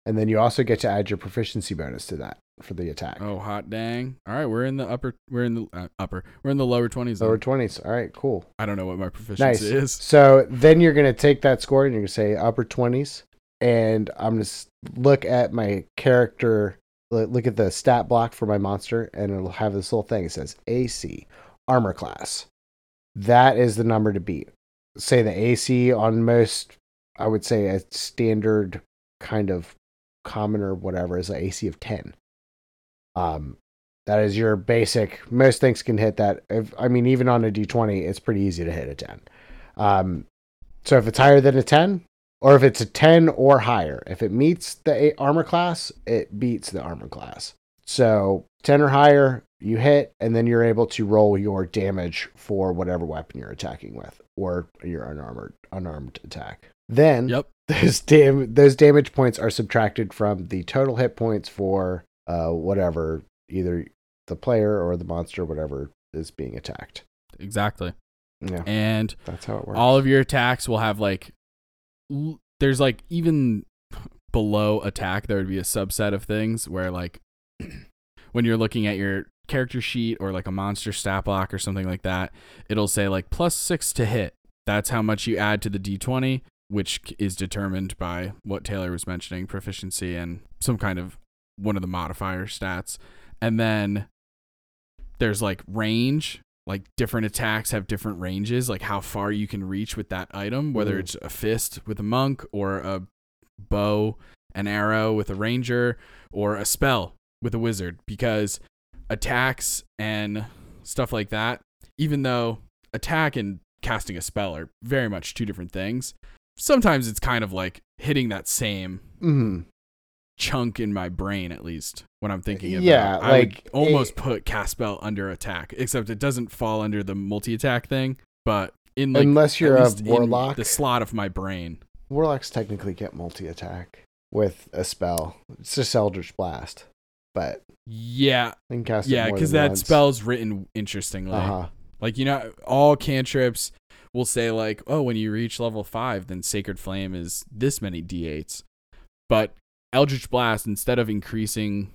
And then you also get to add your proficiency bonus to that for the attack. Oh, hot dang! All right, we're in the upper. We're in the uh, upper. We're in the lower twenties. Lower 20s. All right, cool. I don't know what my proficiency Nice. is. So then you're going to take that score and you're going to say upper 20s. And I'm to look at my character, look at the stat block for my monster, and it'll have this little thing. It says AC, armor class. That is the number to beat. Say the AC on most, I would say a standard kind of common or whatever is an AC of 10. Um, that is your basic. Most things can hit that. If, I mean, even on a D20, it's pretty easy to hit a 10. Um, so if it's higher than a 10, or if it's a 10 or higher, if it meets the armor class, it beats the armor class. So 10 or higher, you hit, and then you're able to roll your damage for whatever weapon you're attacking with, or your unarmored unarmed attack. Then Yep. [LAUGHS] those dam- those damage points are subtracted from the total hit points for uh, whatever either the player or the monster, whatever is being attacked. Exactly. Yeah, And that's how it works. all of your attacks will have like there's like even below attack there would be a subset of things where like [CLEARS THROAT] when you're looking at your character sheet or like a monster stat block or something like that it'll say like plus 6 to hit. That's how much you add to the d20 which is determined by what Taylor was mentioning proficiency and some kind of one of the modifier stats. And then there's like range like different attacks have different ranges like how far you can reach with that item whether Mhm. it's a fist with a monk or a bow an arrow with a ranger or a spell with a wizard because attacks and stuff like that even though attack and casting a spell are very much two different things sometimes it's kind of like hitting that same Mhm. Chunk in my brain at least when I'm thinking about Yeah, it. I like, would almost it- put cast spell under attack, except it doesn't fall under the multi attack thing, but in like Unless you're a warlock. the slot of my brain. Warlocks technically get multi attack with a spell. It's just Eldritch Blast, but Yeah, can cast yeah, because that once. spell's written interestingly. Uh huh. Like you know, all cantrips will say like, oh, when you reach level five, then Sacred Flame is this many d8s. But Eldritch Blast, instead of increasing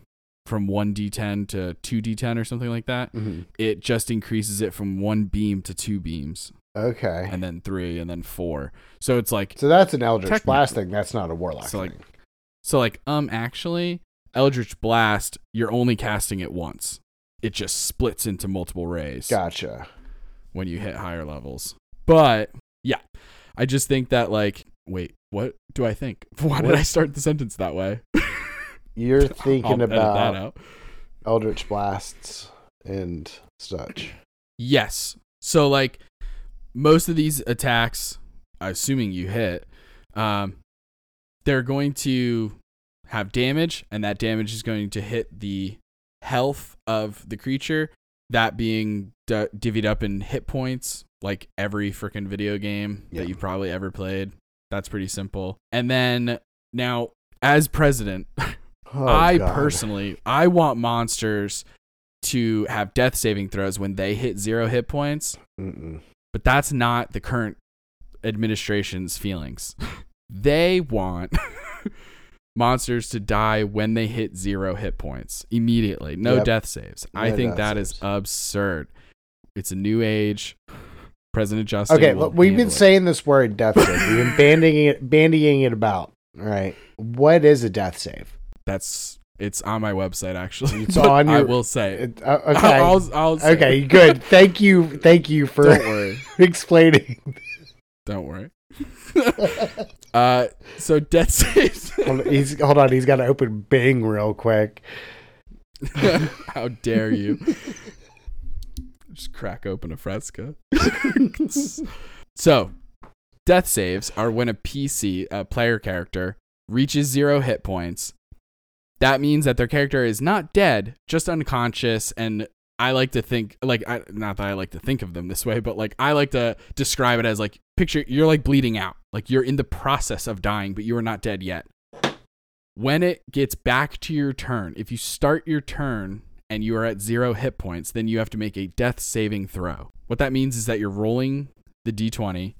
from one d10 to two d10 or something like that, hmm it just increases it from one beam to two beams, Okay. and then three, and then four. So it's like, So that's an Eldritch Blast thing. That's not a Warlock So, like, thing. so like, um, actually, Eldritch Blast, you're only casting it once. It just splits into multiple rays. Gotcha. when you hit higher levels. But I just think that like, wait, what do I think? [LAUGHS] Why did I start the sentence that way? [LAUGHS] You're [LAUGHS] thinking that about out. Eldritch Blasts and such. Yes. So like most of these attacks, assuming you hit, um, they're going to have damage, and that damage is going to hit the health of the creature. That being d- divvied up in hit points, like every freaking video game Yeah. that you've probably ever played. That's pretty simple. And then now, as president, Oh, [LAUGHS] I God. personally, I want monsters to have death saving throws when they hit zero hit points, Mm-mm. but that's not the current administration's feelings. [LAUGHS] they want [LAUGHS] monsters to die when they hit zero hit points immediately, no Yep. death saves. I think that is saves. absurd. It's a new age. President Justin. Okay, look, we've been it. saying this word death save. We've been bandying it, bandying it about. All right. What is a death save? that's it's on my website actually. It's on I will say. It- uh, okay. [LAUGHS] I'll, I'll say. okay, good. Thank you. Thank you for Don't worry. [LAUGHS] explaining. Don't worry. [LAUGHS] uh, so death saves. hold, he's, hold on. He's got to open Bing real quick. How dare you? Just crack open a fresca. [LAUGHS] so, death saves are when a PC, a player character, reaches zero hit points. That means that their character is not dead, just unconscious. And I like to think, like, I, not that I like to think of them this way, but like, I like to describe it as like, picture you're like bleeding out. Like, you're in the process of dying, but you are not dead yet. When it gets back to your turn, if you start your turn and you are at zero hit points, then you have to make a death saving throw. What that means is that you're rolling the d20.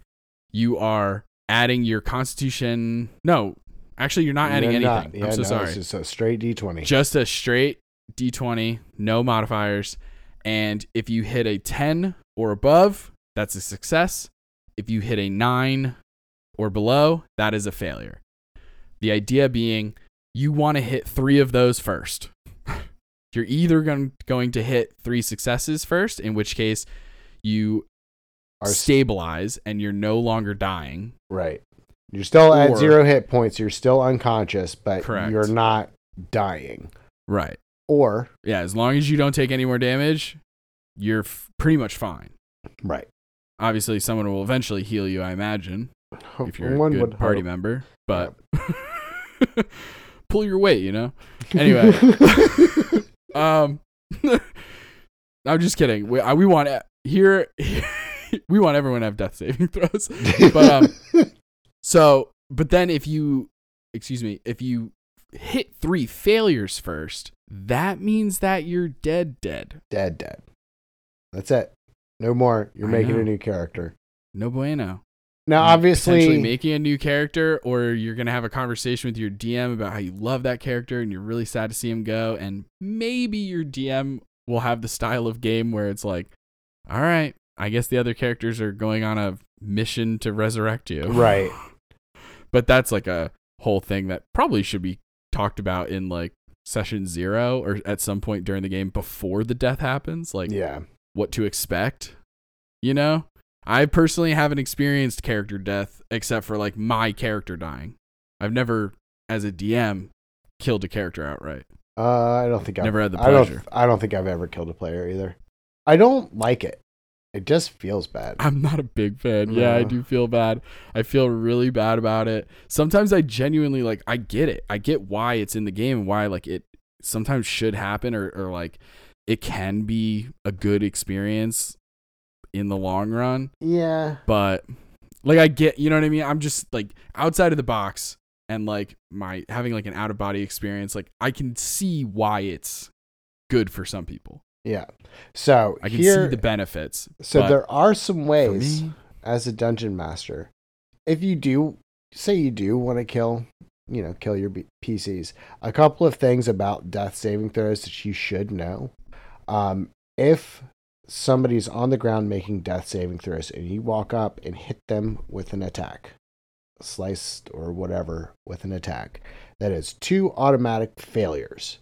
You are adding your constitution. No, actually, you're not adding You're anything. not. Yeah, I'm so no, sorry. It's just a straight D20. Just a straight d20, no modifiers. And if you hit a 10 or above, that's a success. If you hit a 9 or below, that is a failure. The idea being you want to hit three of those first. You're either going, going to hit three successes first, in which case you Are stabilize and you're no longer dying. right. You're still at Or- zero hit points. You're still unconscious, but Correct. you're not dying. Right. Or, Yeah, as long as you don't take any more damage, you're f- pretty much fine. right. Obviously, someone will eventually heal you, I imagine, if you're One a good party hope. member. But [LAUGHS] pull your weight, you know. Anyway, [LAUGHS] um, [LAUGHS] I'm just kidding. We I- we want e- here. [LAUGHS] we want everyone to have death saving [LAUGHS] throws. But um, so but then if you, excuse me, if you hit three failures first, that means that you're dead, dead. dead, dead. That's it. No more. You're I making know. a new character. No bueno. Now, obviously, making a new character, or you're gonna have a conversation with your DM about how you love that character and you're really sad to see him go, and maybe your DM will have the style of game where it's like, all right, I guess the other characters are going on a mission to resurrect you, [LAUGHS] Right. [LAUGHS] But that's like a whole thing that probably should be talked about in like session zero or at some point during the game before the death happens, like yeah. what to expect. You know, I personally haven't experienced character death except for like my character dying. I've never, as a DM, killed a character outright. Uh, I don't think I've Never had the I don't. pleasure. I don't think I've ever killed a player either. I don't like it. It just feels bad. I'm not a big fan. Yeah, I do feel bad. I feel really bad about it. Sometimes I genuinely like I get it. I get why it's in the game and why like it sometimes should happen or or like it can be a good experience in the long run. Yeah. But like I get, you know what I mean? I'm just like outside of the box and like my having like an out of body experience, like I can see why it's good for some people. Yeah. So I can here, see the benefits. so there are some ways me, as a dungeon master, if you do say you do want to kill, you know, kill your B- PCs, a couple of things about death saving throws that you should know. Um, if somebody's on the ground making death saving throws and you walk up and hit them with an attack, sliced or whatever with an attack, that is two automatic failures.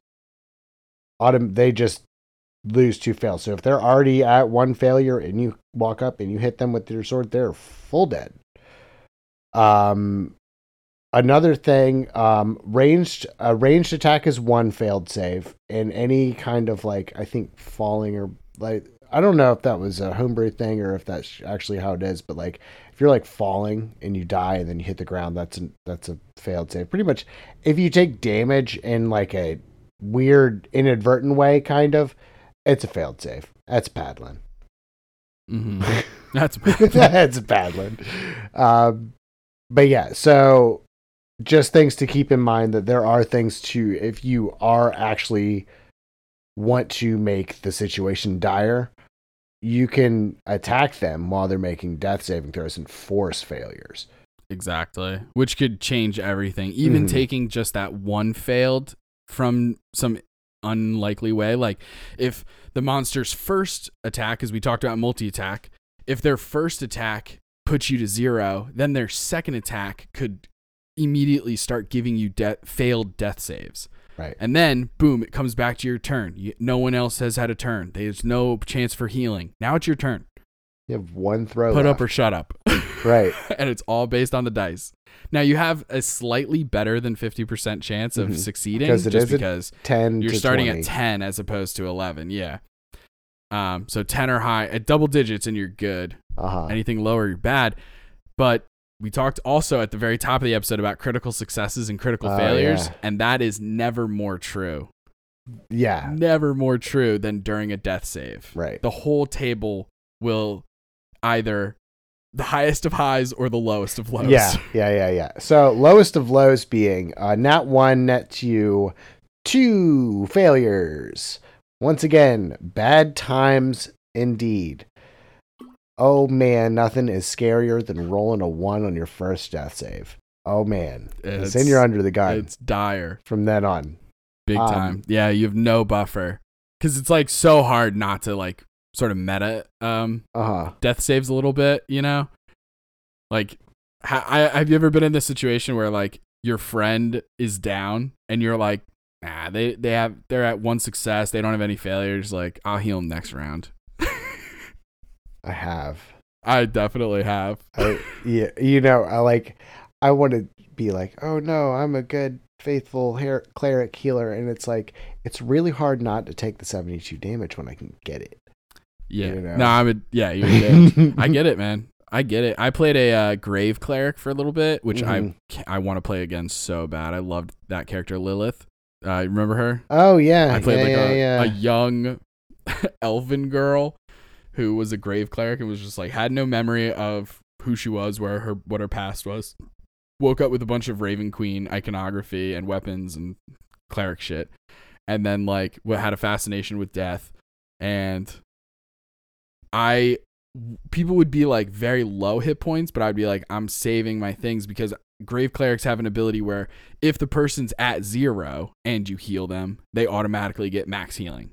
Autom- they just lose two fails. So if they're already at one failure and you walk up and you hit them with your sword, they're full dead. Um, another thing, um, ranged a ranged attack is one failed save, and any kind of like I think falling or like I don't know if that was a homebrew thing or if that's actually how it is, but like if you're like falling and you die and then you hit the ground, that's a, that's a failed save. Pretty much, if you take damage in like a weird inadvertent way, kind of, it's a failed save. That's Padlin. mhm. [LAUGHS] that's [LAUGHS] That's Padlin. Um, but yeah, so just things to keep in mind that there are things to if you are actually want to make the situation dire, you can attack them while they're making death saving throws and force failures. Exactly. Which could change everything. Even Mhm. taking just that one failed from some unlikely way. Like if the monster's first attack, as we talked about multi attack, if their first attack puts you to zero, then their second attack could immediately start giving you de- failed death saves. Right. And then, boom, it comes back to your turn. You, no one else has had a turn. There's no chance for healing. Now it's your turn. You have one throw. Put up or shut up. [LAUGHS] Right. and it's all based on the dice. Now you have a slightly better than 50% chance of Mhm. succeeding Because just is because ten. you're to starting 20. at 10 as opposed to 11. Yeah. Um, so 10 or high at double digits and you're good. Uh-huh. Anything lower, you're bad. But we talked also at the very top of the episode about critical successes and critical Oh, failures, yeah. and that is never more true. Yeah. Never more true than during a death save. Right. The whole table will either the highest of highs or the lowest of lows. Yeah, [LAUGHS] yeah, yeah, yeah. So lowest of lows being uh, nat one net you two failures. Once again, bad times indeed. Oh man, nothing is scarier than rolling a one on your first death save. Oh man, 'Cause then you're under the gun It's dire. from then on. Big Um, time. Yeah, you have no buffer. Cause it's like so hard not to like sort of meta um Uh huh. death saves a little bit, you know? Like ha- I, have you ever been in this situation where like your friend is down and you're like, nah, they they have they're at one success, they don't have any failures, like I'll heal them next round. I have. I definitely have. I, yeah, you know, I like. I want to be like, oh no, I'm a good, faithful hair, cleric healer, and it's like it's really hard not to take the 72 damage when I can get it. Yeah. You know? No, I'm a yeah, you're. [LAUGHS] I get it, man. I get it. I played a uh, grave cleric for a little bit, which Mhm. I I want to play again so bad. I loved that character Lilith. Uh, remember her? Oh yeah, I played yeah, like yeah, a, yeah. a young [LAUGHS] elven girl who was a grave cleric and was just like had no memory of who she was, where her what her past was. Woke up with a bunch of Raven Queen iconography and weapons and cleric shit, and then like had a fascination with death, and I people would be like very low hit points, but I'd be like I'm saving my things because grave clerics have an ability where if the person's at zero and you heal them, they automatically get max healing.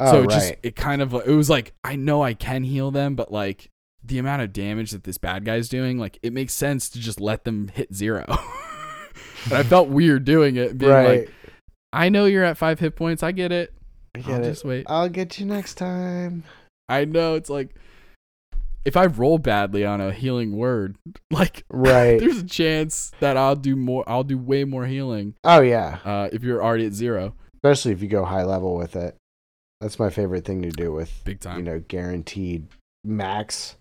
Oh, so it right. just it kind of it was like I know I can heal them, but like the amount of damage that this bad guy's doing, like it makes sense to just let them hit zero. [LAUGHS] and I felt [LAUGHS] weird doing it, being right. like, I know you're at five hit points, I get it. I I'll get it. just wait. I'll get you next time. I know it's like if I roll badly on a healing word, [LAUGHS] like Right. there's a chance that I'll do more I'll do way more healing oh yeah, uh if you're already at zero. especially if you go high level with it. That's my favorite thing to do with Big time. you know guaranteed max.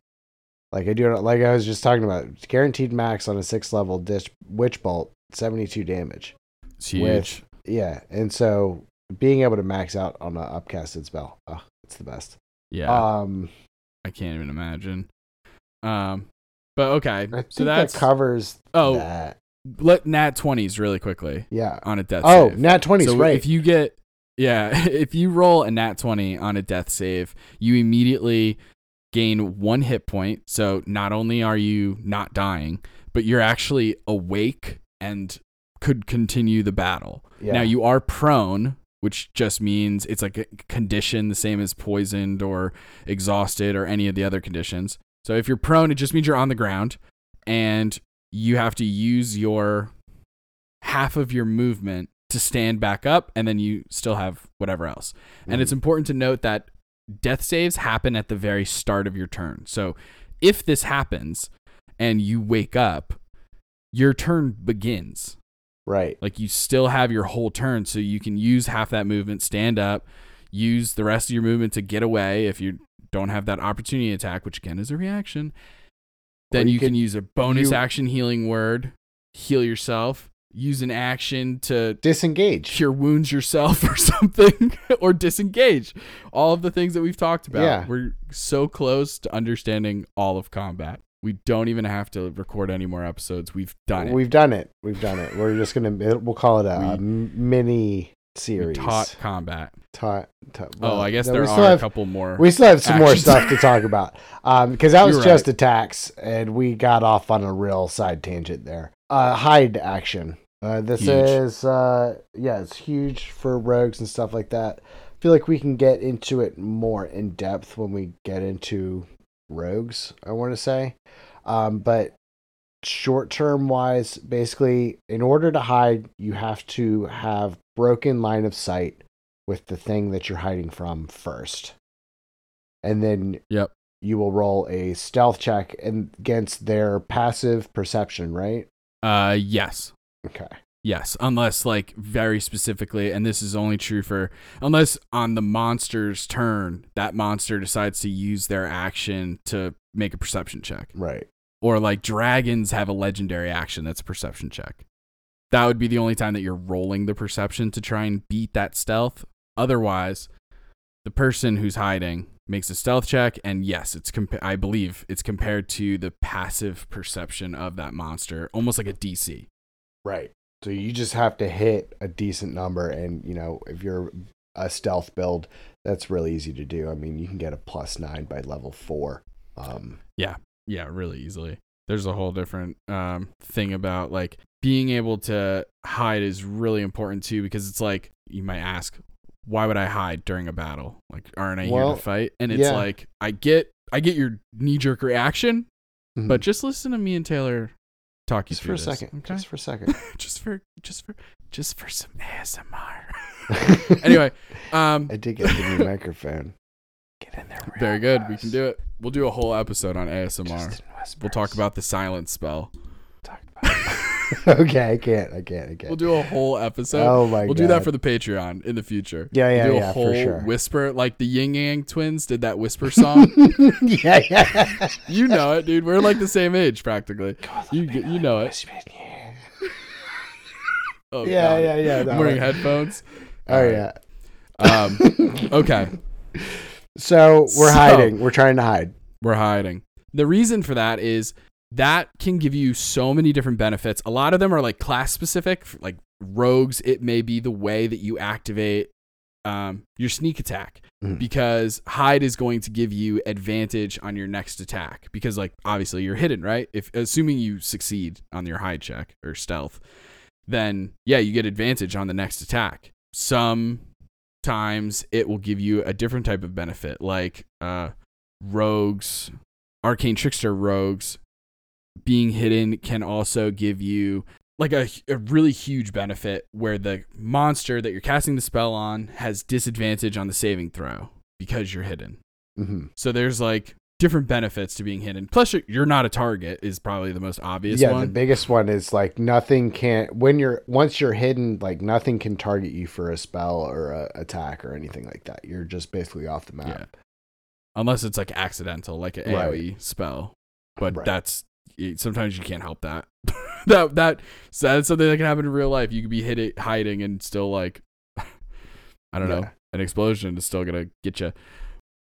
Like I do, like I was just talking about, guaranteed max on a six level dish witch bolt, seventy two damage. it's huge. with- Yeah, and so being able to max out on an upcasted spell, oh, it's the best. yeah. Um, I can't even imagine. Um, but okay, I think so that's that covers oh, that. let nat twenties really quickly Yeah. on a death. Oh, save. nat 20's so right. if you get yeah, [LAUGHS] if you roll a nat 20 on a death save, you immediately gain 1 hit point. So not only are you not dying, but you're actually awake and could continue the battle. yeah. Now you are prone, which just means it's like a condition the same as poisoned or exhausted or any of the other conditions. So if you're prone, it just means you're on the ground and you have to use your half of your movement to stand back up and then you still have whatever else. And it's Mhm. important to note that death saves happen at the very start of your turn. So if this happens and you wake up, your turn begins. right. Like you still have your whole turn, so you can use half that movement, stand up, use the rest of your movement to get away if you don't have that opportunity attack, which again is a reaction. Then you you, can use a bonus you- action healing word, heal yourself, use an action to Disengage. cure wounds yourself [LAUGHS] or something, or disengage. All of the things that we've talked about. Yeah. We're so close to understanding all of combat. We don't even have to record any more episodes. We've done it. We've done it. We've done it. We're just gonna we'll call it a We- mini series. taught combat. Taught. taught- oh, well, I guess no, there are still a have, couple more. We still have some more stuff to talk about. Um, because that [LAUGHS] was You're just right. attacks, and we got off on a real side tangent there. Uh, hide action. Uh, this Huge. is uh, yeah, it's huge for rogues and stuff like that. I feel like we can get into it more in depth when we get into rogues. I want to say, um, but short term wise, basically, in order to hide, you have to have broken line of sight with the thing that you're hiding from first. And then Yep. you will roll a stealth check and- against their passive perception, right? Uh, yes. Okay. Yes, unless like very specifically, and this is only true for unless on the monster's turn that monster decides to use their action to make a perception check, Right. or like dragons have a legendary action that's a perception check. That would be the only time that you're rolling the perception to try and beat that stealth. Otherwise, the person who's hiding makes a stealth check, and yes, it's compa- I believe it's compared to the passive perception of that monster, almost like a DC. Right. So you just have to hit a decent number, and you know if you're a stealth build, that's really easy to do. I mean, you can get a plus nine by level four. Um, yeah, Yeah, really easily. There's a whole different um, thing about like being able to hide is really important too because it's like you might ask, why would I hide during a battle? Like, aren't I here to fight? And it's yeah. like I get I get your knee jerk reaction, mhm. but just listen to me and Taylor talk you just for a this, second, okay? just for a second. [LAUGHS] just for just for just for some ASMR. [LAUGHS] anyway, um, I did get the new [LAUGHS] microphone. Get in there. very good. We can do it. We'll do a whole episode on ASMR. We'll talk about the silent spell. Talk about. [LAUGHS] okay, I can't. I can't. I can't. We'll do a whole episode. oh my god. we'll god. do that for the Patreon in the future. Yeah, yeah, we'll do a yeah, whole for sure. whisper, like the Ying Yang twins did that whisper [LAUGHS] song. yeah, yeah. [LAUGHS] you know it, dude. We're like the same age practically. You you know it. Oh, Yeah, God. yeah, yeah. I'm wearing one. headphones. Oh yeah. Um, okay, So we're So- hiding. We're trying to hide. we're hiding. The reason for that is that can give you so many different benefits. A lot of them are like class specific, like rogues. It may be the way that you activate um, your sneak attack Mhm. because hide is going to give you advantage on your next attack because like obviously you're hidden, right? If assuming you succeed on your hide check or stealth, then yeah, you get advantage on the next attack. Sometimes it will give you a different type of benefit like uh rogues, arcane trickster rogues being hidden can also give you like a, a really huge benefit where the monster that you're casting the spell on has disadvantage on the saving throw because you're hidden. hmm So there's like different benefits to being hidden. Plus, you're, you're not a target is probably the most obvious Yeah, one. the biggest one is like nothing can when you're once you're hidden, like nothing can target you for a spell or a attack or anything like that. You're just basically off the yeah. map. Unless it's like accidental, like an Right. AoE spell. But Right. that's sometimes you can't help that. [LAUGHS] that that that's something that can happen in real life. You could be hid hiding and still like [LAUGHS] I don't know, an explosion is still gonna get you.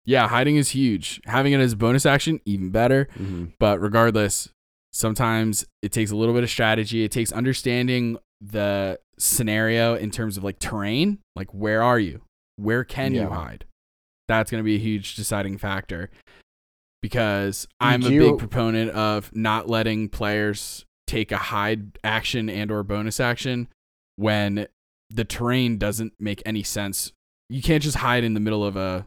Yeah, hiding is huge. Having it as a bonus action, even better. Mhm. But regardless, sometimes it takes a little bit of strategy. It takes understanding the scenario in terms of like terrain. Like, where are you? Where can you hide? That's going to be a huge deciding factor because I'm a big proponent of not letting players take a hide action and or bonus action when the terrain doesn't make any sense. You can't just hide in the middle of a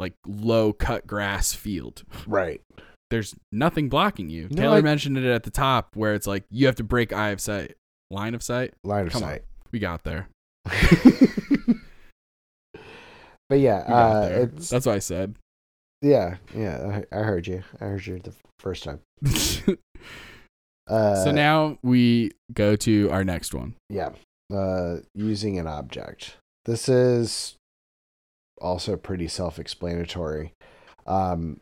like low cut grass field [LAUGHS] Right. there's nothing blocking you. No, Taylor I- mentioned it at the top where it's like you have to break eye of sight, line of sight. Line of Come on. sight. We got there. [LAUGHS] but yeah, got uh, there. it's That's what I said. Yeah, yeah. I, I heard you. I heard you the first time. [LAUGHS] Uh, so now we go to our next one. yeah, uh, using an object. This is also pretty self-explanatory. Um,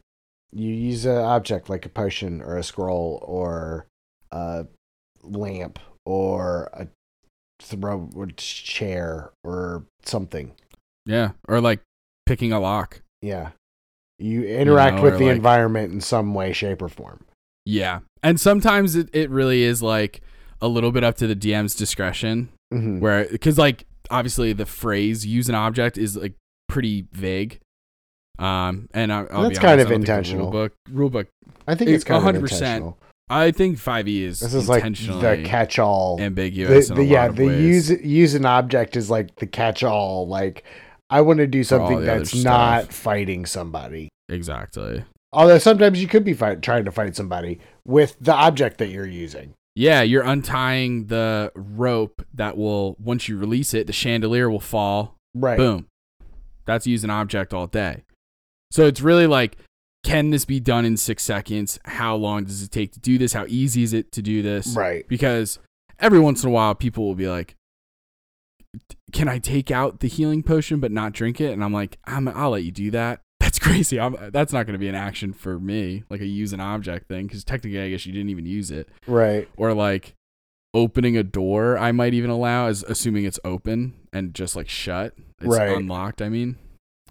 you use an object like a potion or a scroll or a lamp or a throw or chair or something. Yeah, or like picking a lock. Yeah. You interact know, with the like- environment in some way, shape, or form. Yeah, and sometimes it, it really is like a little bit up to the DM's discretion Mm-hmm. where because like obviously the phrase use an object is like pretty vague. Um, and I, I'll That's be kind honest, of I don't think the intentional. Rule book, rule book. I think It's kind of 100%. intentional. I think 5e is This is like the catch-all. ambiguous. The, the, yeah, of the ways. use use an object is like the catch-all. Like, I want to do something that's not fighting somebody. exactly. Although sometimes you could be fight, trying to fight somebody with the object that you're using. Yeah, you're untying the rope that will once you release it, the chandelier will fall. Right. Boom. That's using an object all day. So it's really like, can this be done in six seconds? How long does it take to do this? How easy is it to do this? Right. Because every once in a while, people will be like, "Can I take out the healing potion but not drink it?" And I'm like, I'm, "I'll let you do that." [LAUGHS] That's crazy. I'm, that's not going to be an action for me, like a use an object thing, because technically, I guess you didn't even use it. Right. Or like opening a door, I might even allow, as assuming it's open and just like shut, it's Right. unlocked. I mean,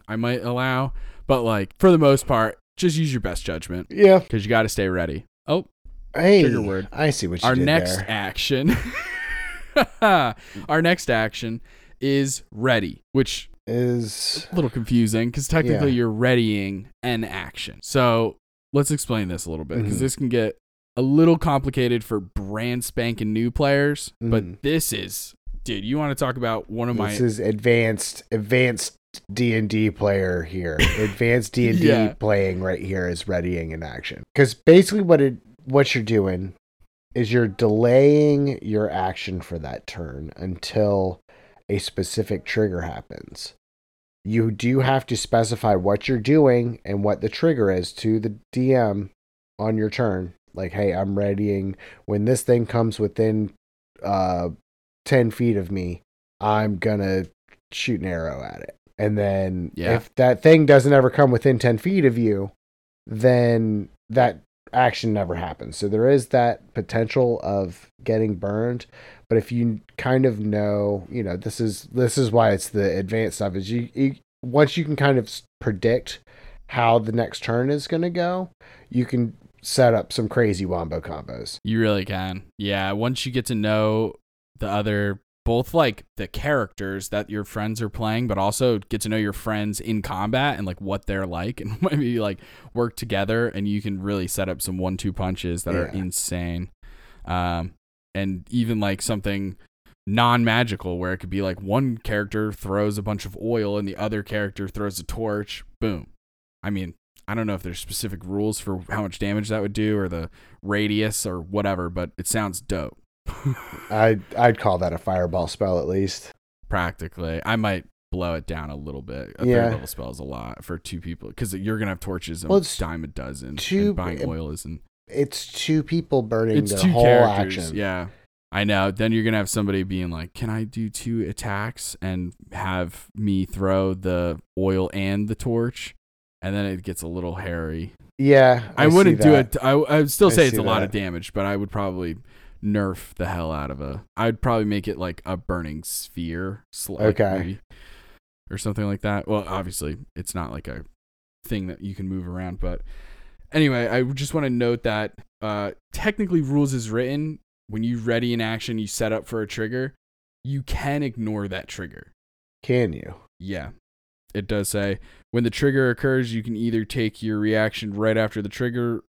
I might allow, but like for the most part, just use your best judgment Yeah. because you got to stay ready. Oh, Hey. Trigger word. I see what you our next there. action [LAUGHS] our next action is ready which Is a little confusing because technically Yeah. you're readying an action so let's explain this a little bit because Mhm. this can get a little complicated for brand spanking new players Mhm. but this is dude you want to talk about one of my this is advanced advanced D and D player here. [LAUGHS] Advanced D and D playing right here is readying an action because basically what it what you're doing is you're delaying your action for that turn until a specific trigger happens. You do have to specify what you're doing and what the trigger is to the DM on your turn. Like, hey, I'm readying when this thing comes within uh 10 feet of me, I'm gonna shoot an arrow at it. And then Yeah. if that thing doesn't ever come within 10 feet of you, then that action never happens. So there is that potential of getting burned. But if you kind of know, you know, this is this is why it's the advanced stuff is you, you once you can kind of predict how the next turn is going to go, you can set up some crazy wombo combos. You really can. Yeah, once you get to know the other both like the characters that your friends are playing, but also get to know your friends in combat and like what they're like and [LAUGHS] maybe like work together and you can really set up some one two punches that are insane. Um and even like something non-magical where it could be like one character throws a bunch of oil and the other character throws a torch. Boom. I mean, I don't know if there's specific rules for how much damage that would do or the radius or whatever, but it sounds dope. I'd I'd call that a fireball spell at least. Practically, I might blow it down a little bit. A Yeah. third level spell is a lot for two people because you're gonna have torches and Well, it's dime a dozen. two- and buying oil isn't. It's two people burning It's the two whole characters. action. Yeah, I know. Then you're gonna have somebody being like, "Can I do two attacks and have me throw the oil and the torch?" And then it gets a little hairy. Yeah, I, see wouldn't do that. it. I, I would still I say it's see a lot of damage, but I would probably nerf the hell out of a. I'd probably make it like a burning sphere. sl- Okay. maybe, or something like that. Well, obviously, it's not like a thing that you can move around. But anyway, I just want to note that uh, technically, rules is written when you ready an action, you set up for a trigger. You can ignore that trigger. Can you? Yeah. It does say when the trigger occurs, you can either take your reaction right after the trigger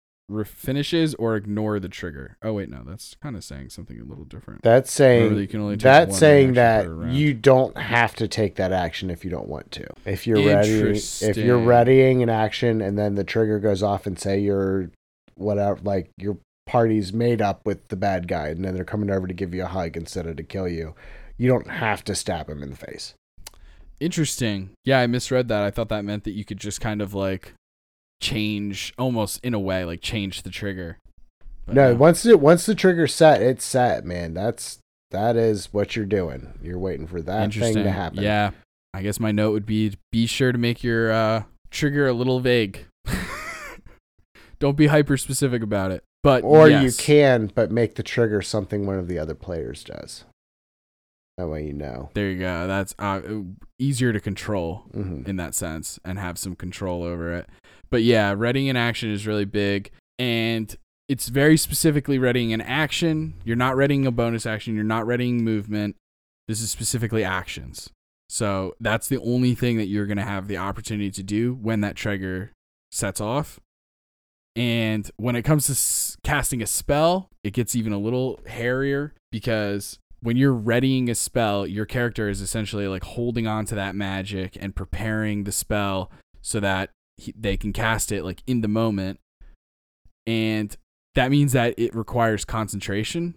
finishes or ignore the trigger. Oh wait, no, that's kind of saying something a little different. That's saying you can only take that's saying that you don't have to take that action if you don't want to. If you're ready, if you're readying an action and then the trigger goes off and say you're whatever, like your party's made up with the bad guy and then they're coming over to give you a hug instead of to kill you, you don't have to stab him in the face. Interesting. Yeah, I misread that. I thought that meant that you could just kind of like change almost in a way, like change the trigger. But no, once it once the trigger's set, it's set, man. That's that is what you're doing. You're waiting for that thing Interesting. to happen. Yeah. I guess my note would be be sure to make your uh, trigger a little vague. [LAUGHS] Don't be hyper specific about it. But Or you can, but make the trigger something one of the other players does. That way you know. There you go. That's uh, easier to control hmm in that sense and have some control over it. But yeah, readying an action is really big and it's very specifically readying an action. You're not readying a bonus action, you're not readying movement. This is specifically actions. So that's the only thing that you're going to have the opportunity to do when that trigger sets off. And when it comes to s- casting a spell, it gets even a little hairier because when you're readying a spell, your character is essentially like holding on to that magic and preparing the spell so that he, they can cast it like in the moment. And that means that it requires concentration.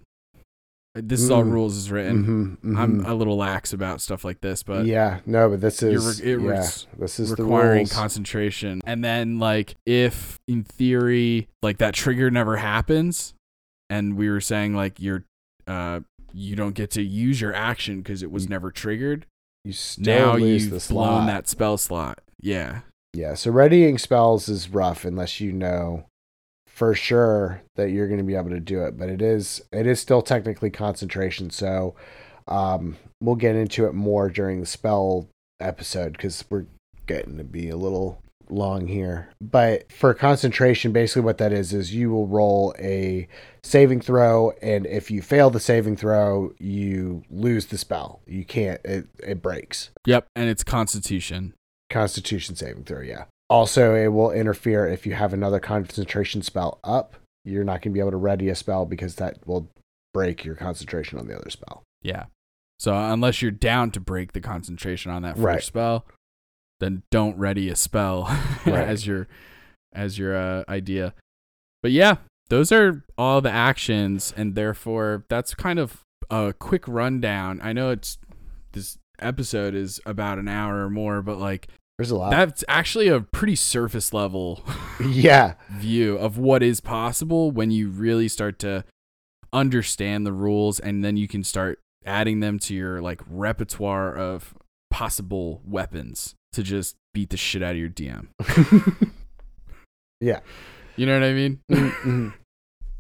This is all Mm. rules is written. hmm I'm a little lax about stuff like this, but yeah, no, but this is re- yeah, this is requiring concentration. And then like if in theory like that trigger never happens and we were saying like you're uh you don't get to use your action because it was never triggered. you still now lose you've the blown slot. that spell slot. Yeah. Yeah, so readying spells is rough unless you know for sure that you're going to be able to do it, but it is it is still technically concentration. So um we'll get into it more during the spell episode cuz we're getting to be a little long here. But for concentration basically what that is is you will roll a saving throw and if you fail the saving throw, you lose the spell. You can't it it breaks. Yep. And it's constitution. Constitution saving throw, yeah. Also, it will interfere if you have another concentration spell up. You're not going to be able to ready a spell because that will break your concentration on the other spell. Yeah. So unless you're down to break the concentration on that first Right. spell, then don't ready a spell [LAUGHS] Right. as your as your uh, idea. But yeah, those are all the actions, and therefore that's kind of a quick rundown. I know it's this episode is about an hour or more, but like There's a lot. that's actually a pretty surface level [LAUGHS] [LAUGHS] yeah, view of what is possible when you really start to understand the rules and then you can start adding them to your like repertoire of possible weapons to just beat the shit out of your DM. [LAUGHS] Yeah. You know what I mean? Mhm.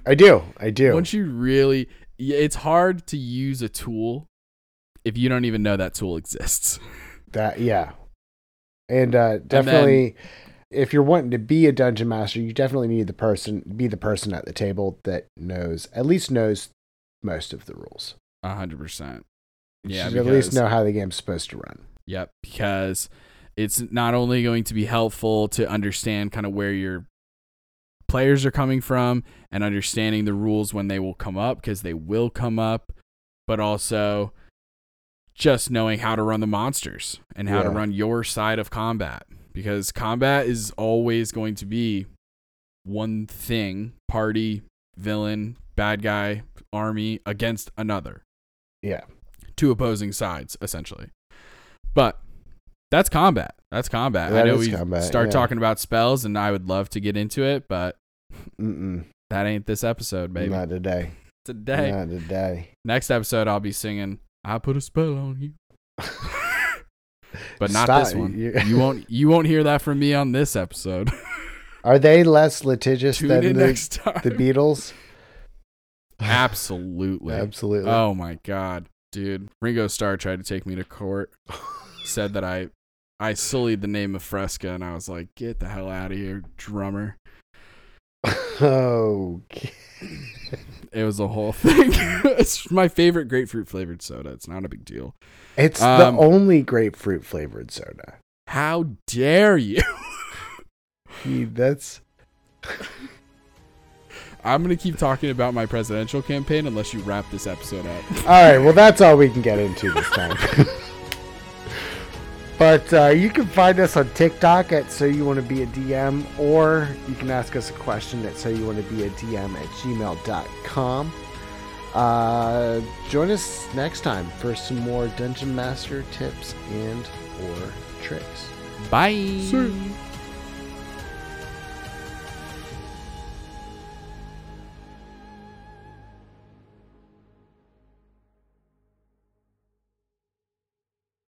I do. I do. Once you really it's hard to use a tool if you don't even know that tool exists. that yeah, and uh, definitely, if you're wanting to be a dungeon master, you definitely need the person be the person at the table that knows at least knows most of the rules. A hundred percent. Yeah, should at least know how the game's supposed to run. Yep, because it's not only going to be helpful to understand kind of where your players are coming from and understanding the rules when they will come up because they will come up, but also just knowing how to run the monsters and how to run your side of combat because combat is always going to be one thing, party, villain, bad guy, army against another Yeah. two opposing sides essentially. But that's combat. That's combat. I That know we combat, start yeah. talking about spells, and I would love to get into it, but Mm-mm. that ain't this episode, baby. Not today. Today, Not today. next episode, I'll be singing "I Put a Spell on You," but not Stop. this one. You- You won't. You won't hear that from me on this episode. Are they less litigious Tune than the, the Beatles? Absolutely. Absolutely. Oh my god, dude! Ringo Starr tried to take me to court. Said that I I sullied the name of Fresca, and I was like, "Get the hell out of here, drummer." [LAUGHS] okay. It was a whole [LAUGHS] thing. it's my favorite grapefruit flavored soda. It's not a big deal. It's Um, the only grapefruit flavored soda. How dare you? [LAUGHS] He- That's I'm gonna keep talking about my presidential campaign unless you wrap this episode up. all right. Well, that's all we can get into this time. [LAUGHS] but uh, you can find us on TikTok at So You Want to Be a DM, or you can ask us a question at So You Want to Be a DM at gmail.com. Uh, join us next time for some more Dungeon Master tips and or tricks. Bye.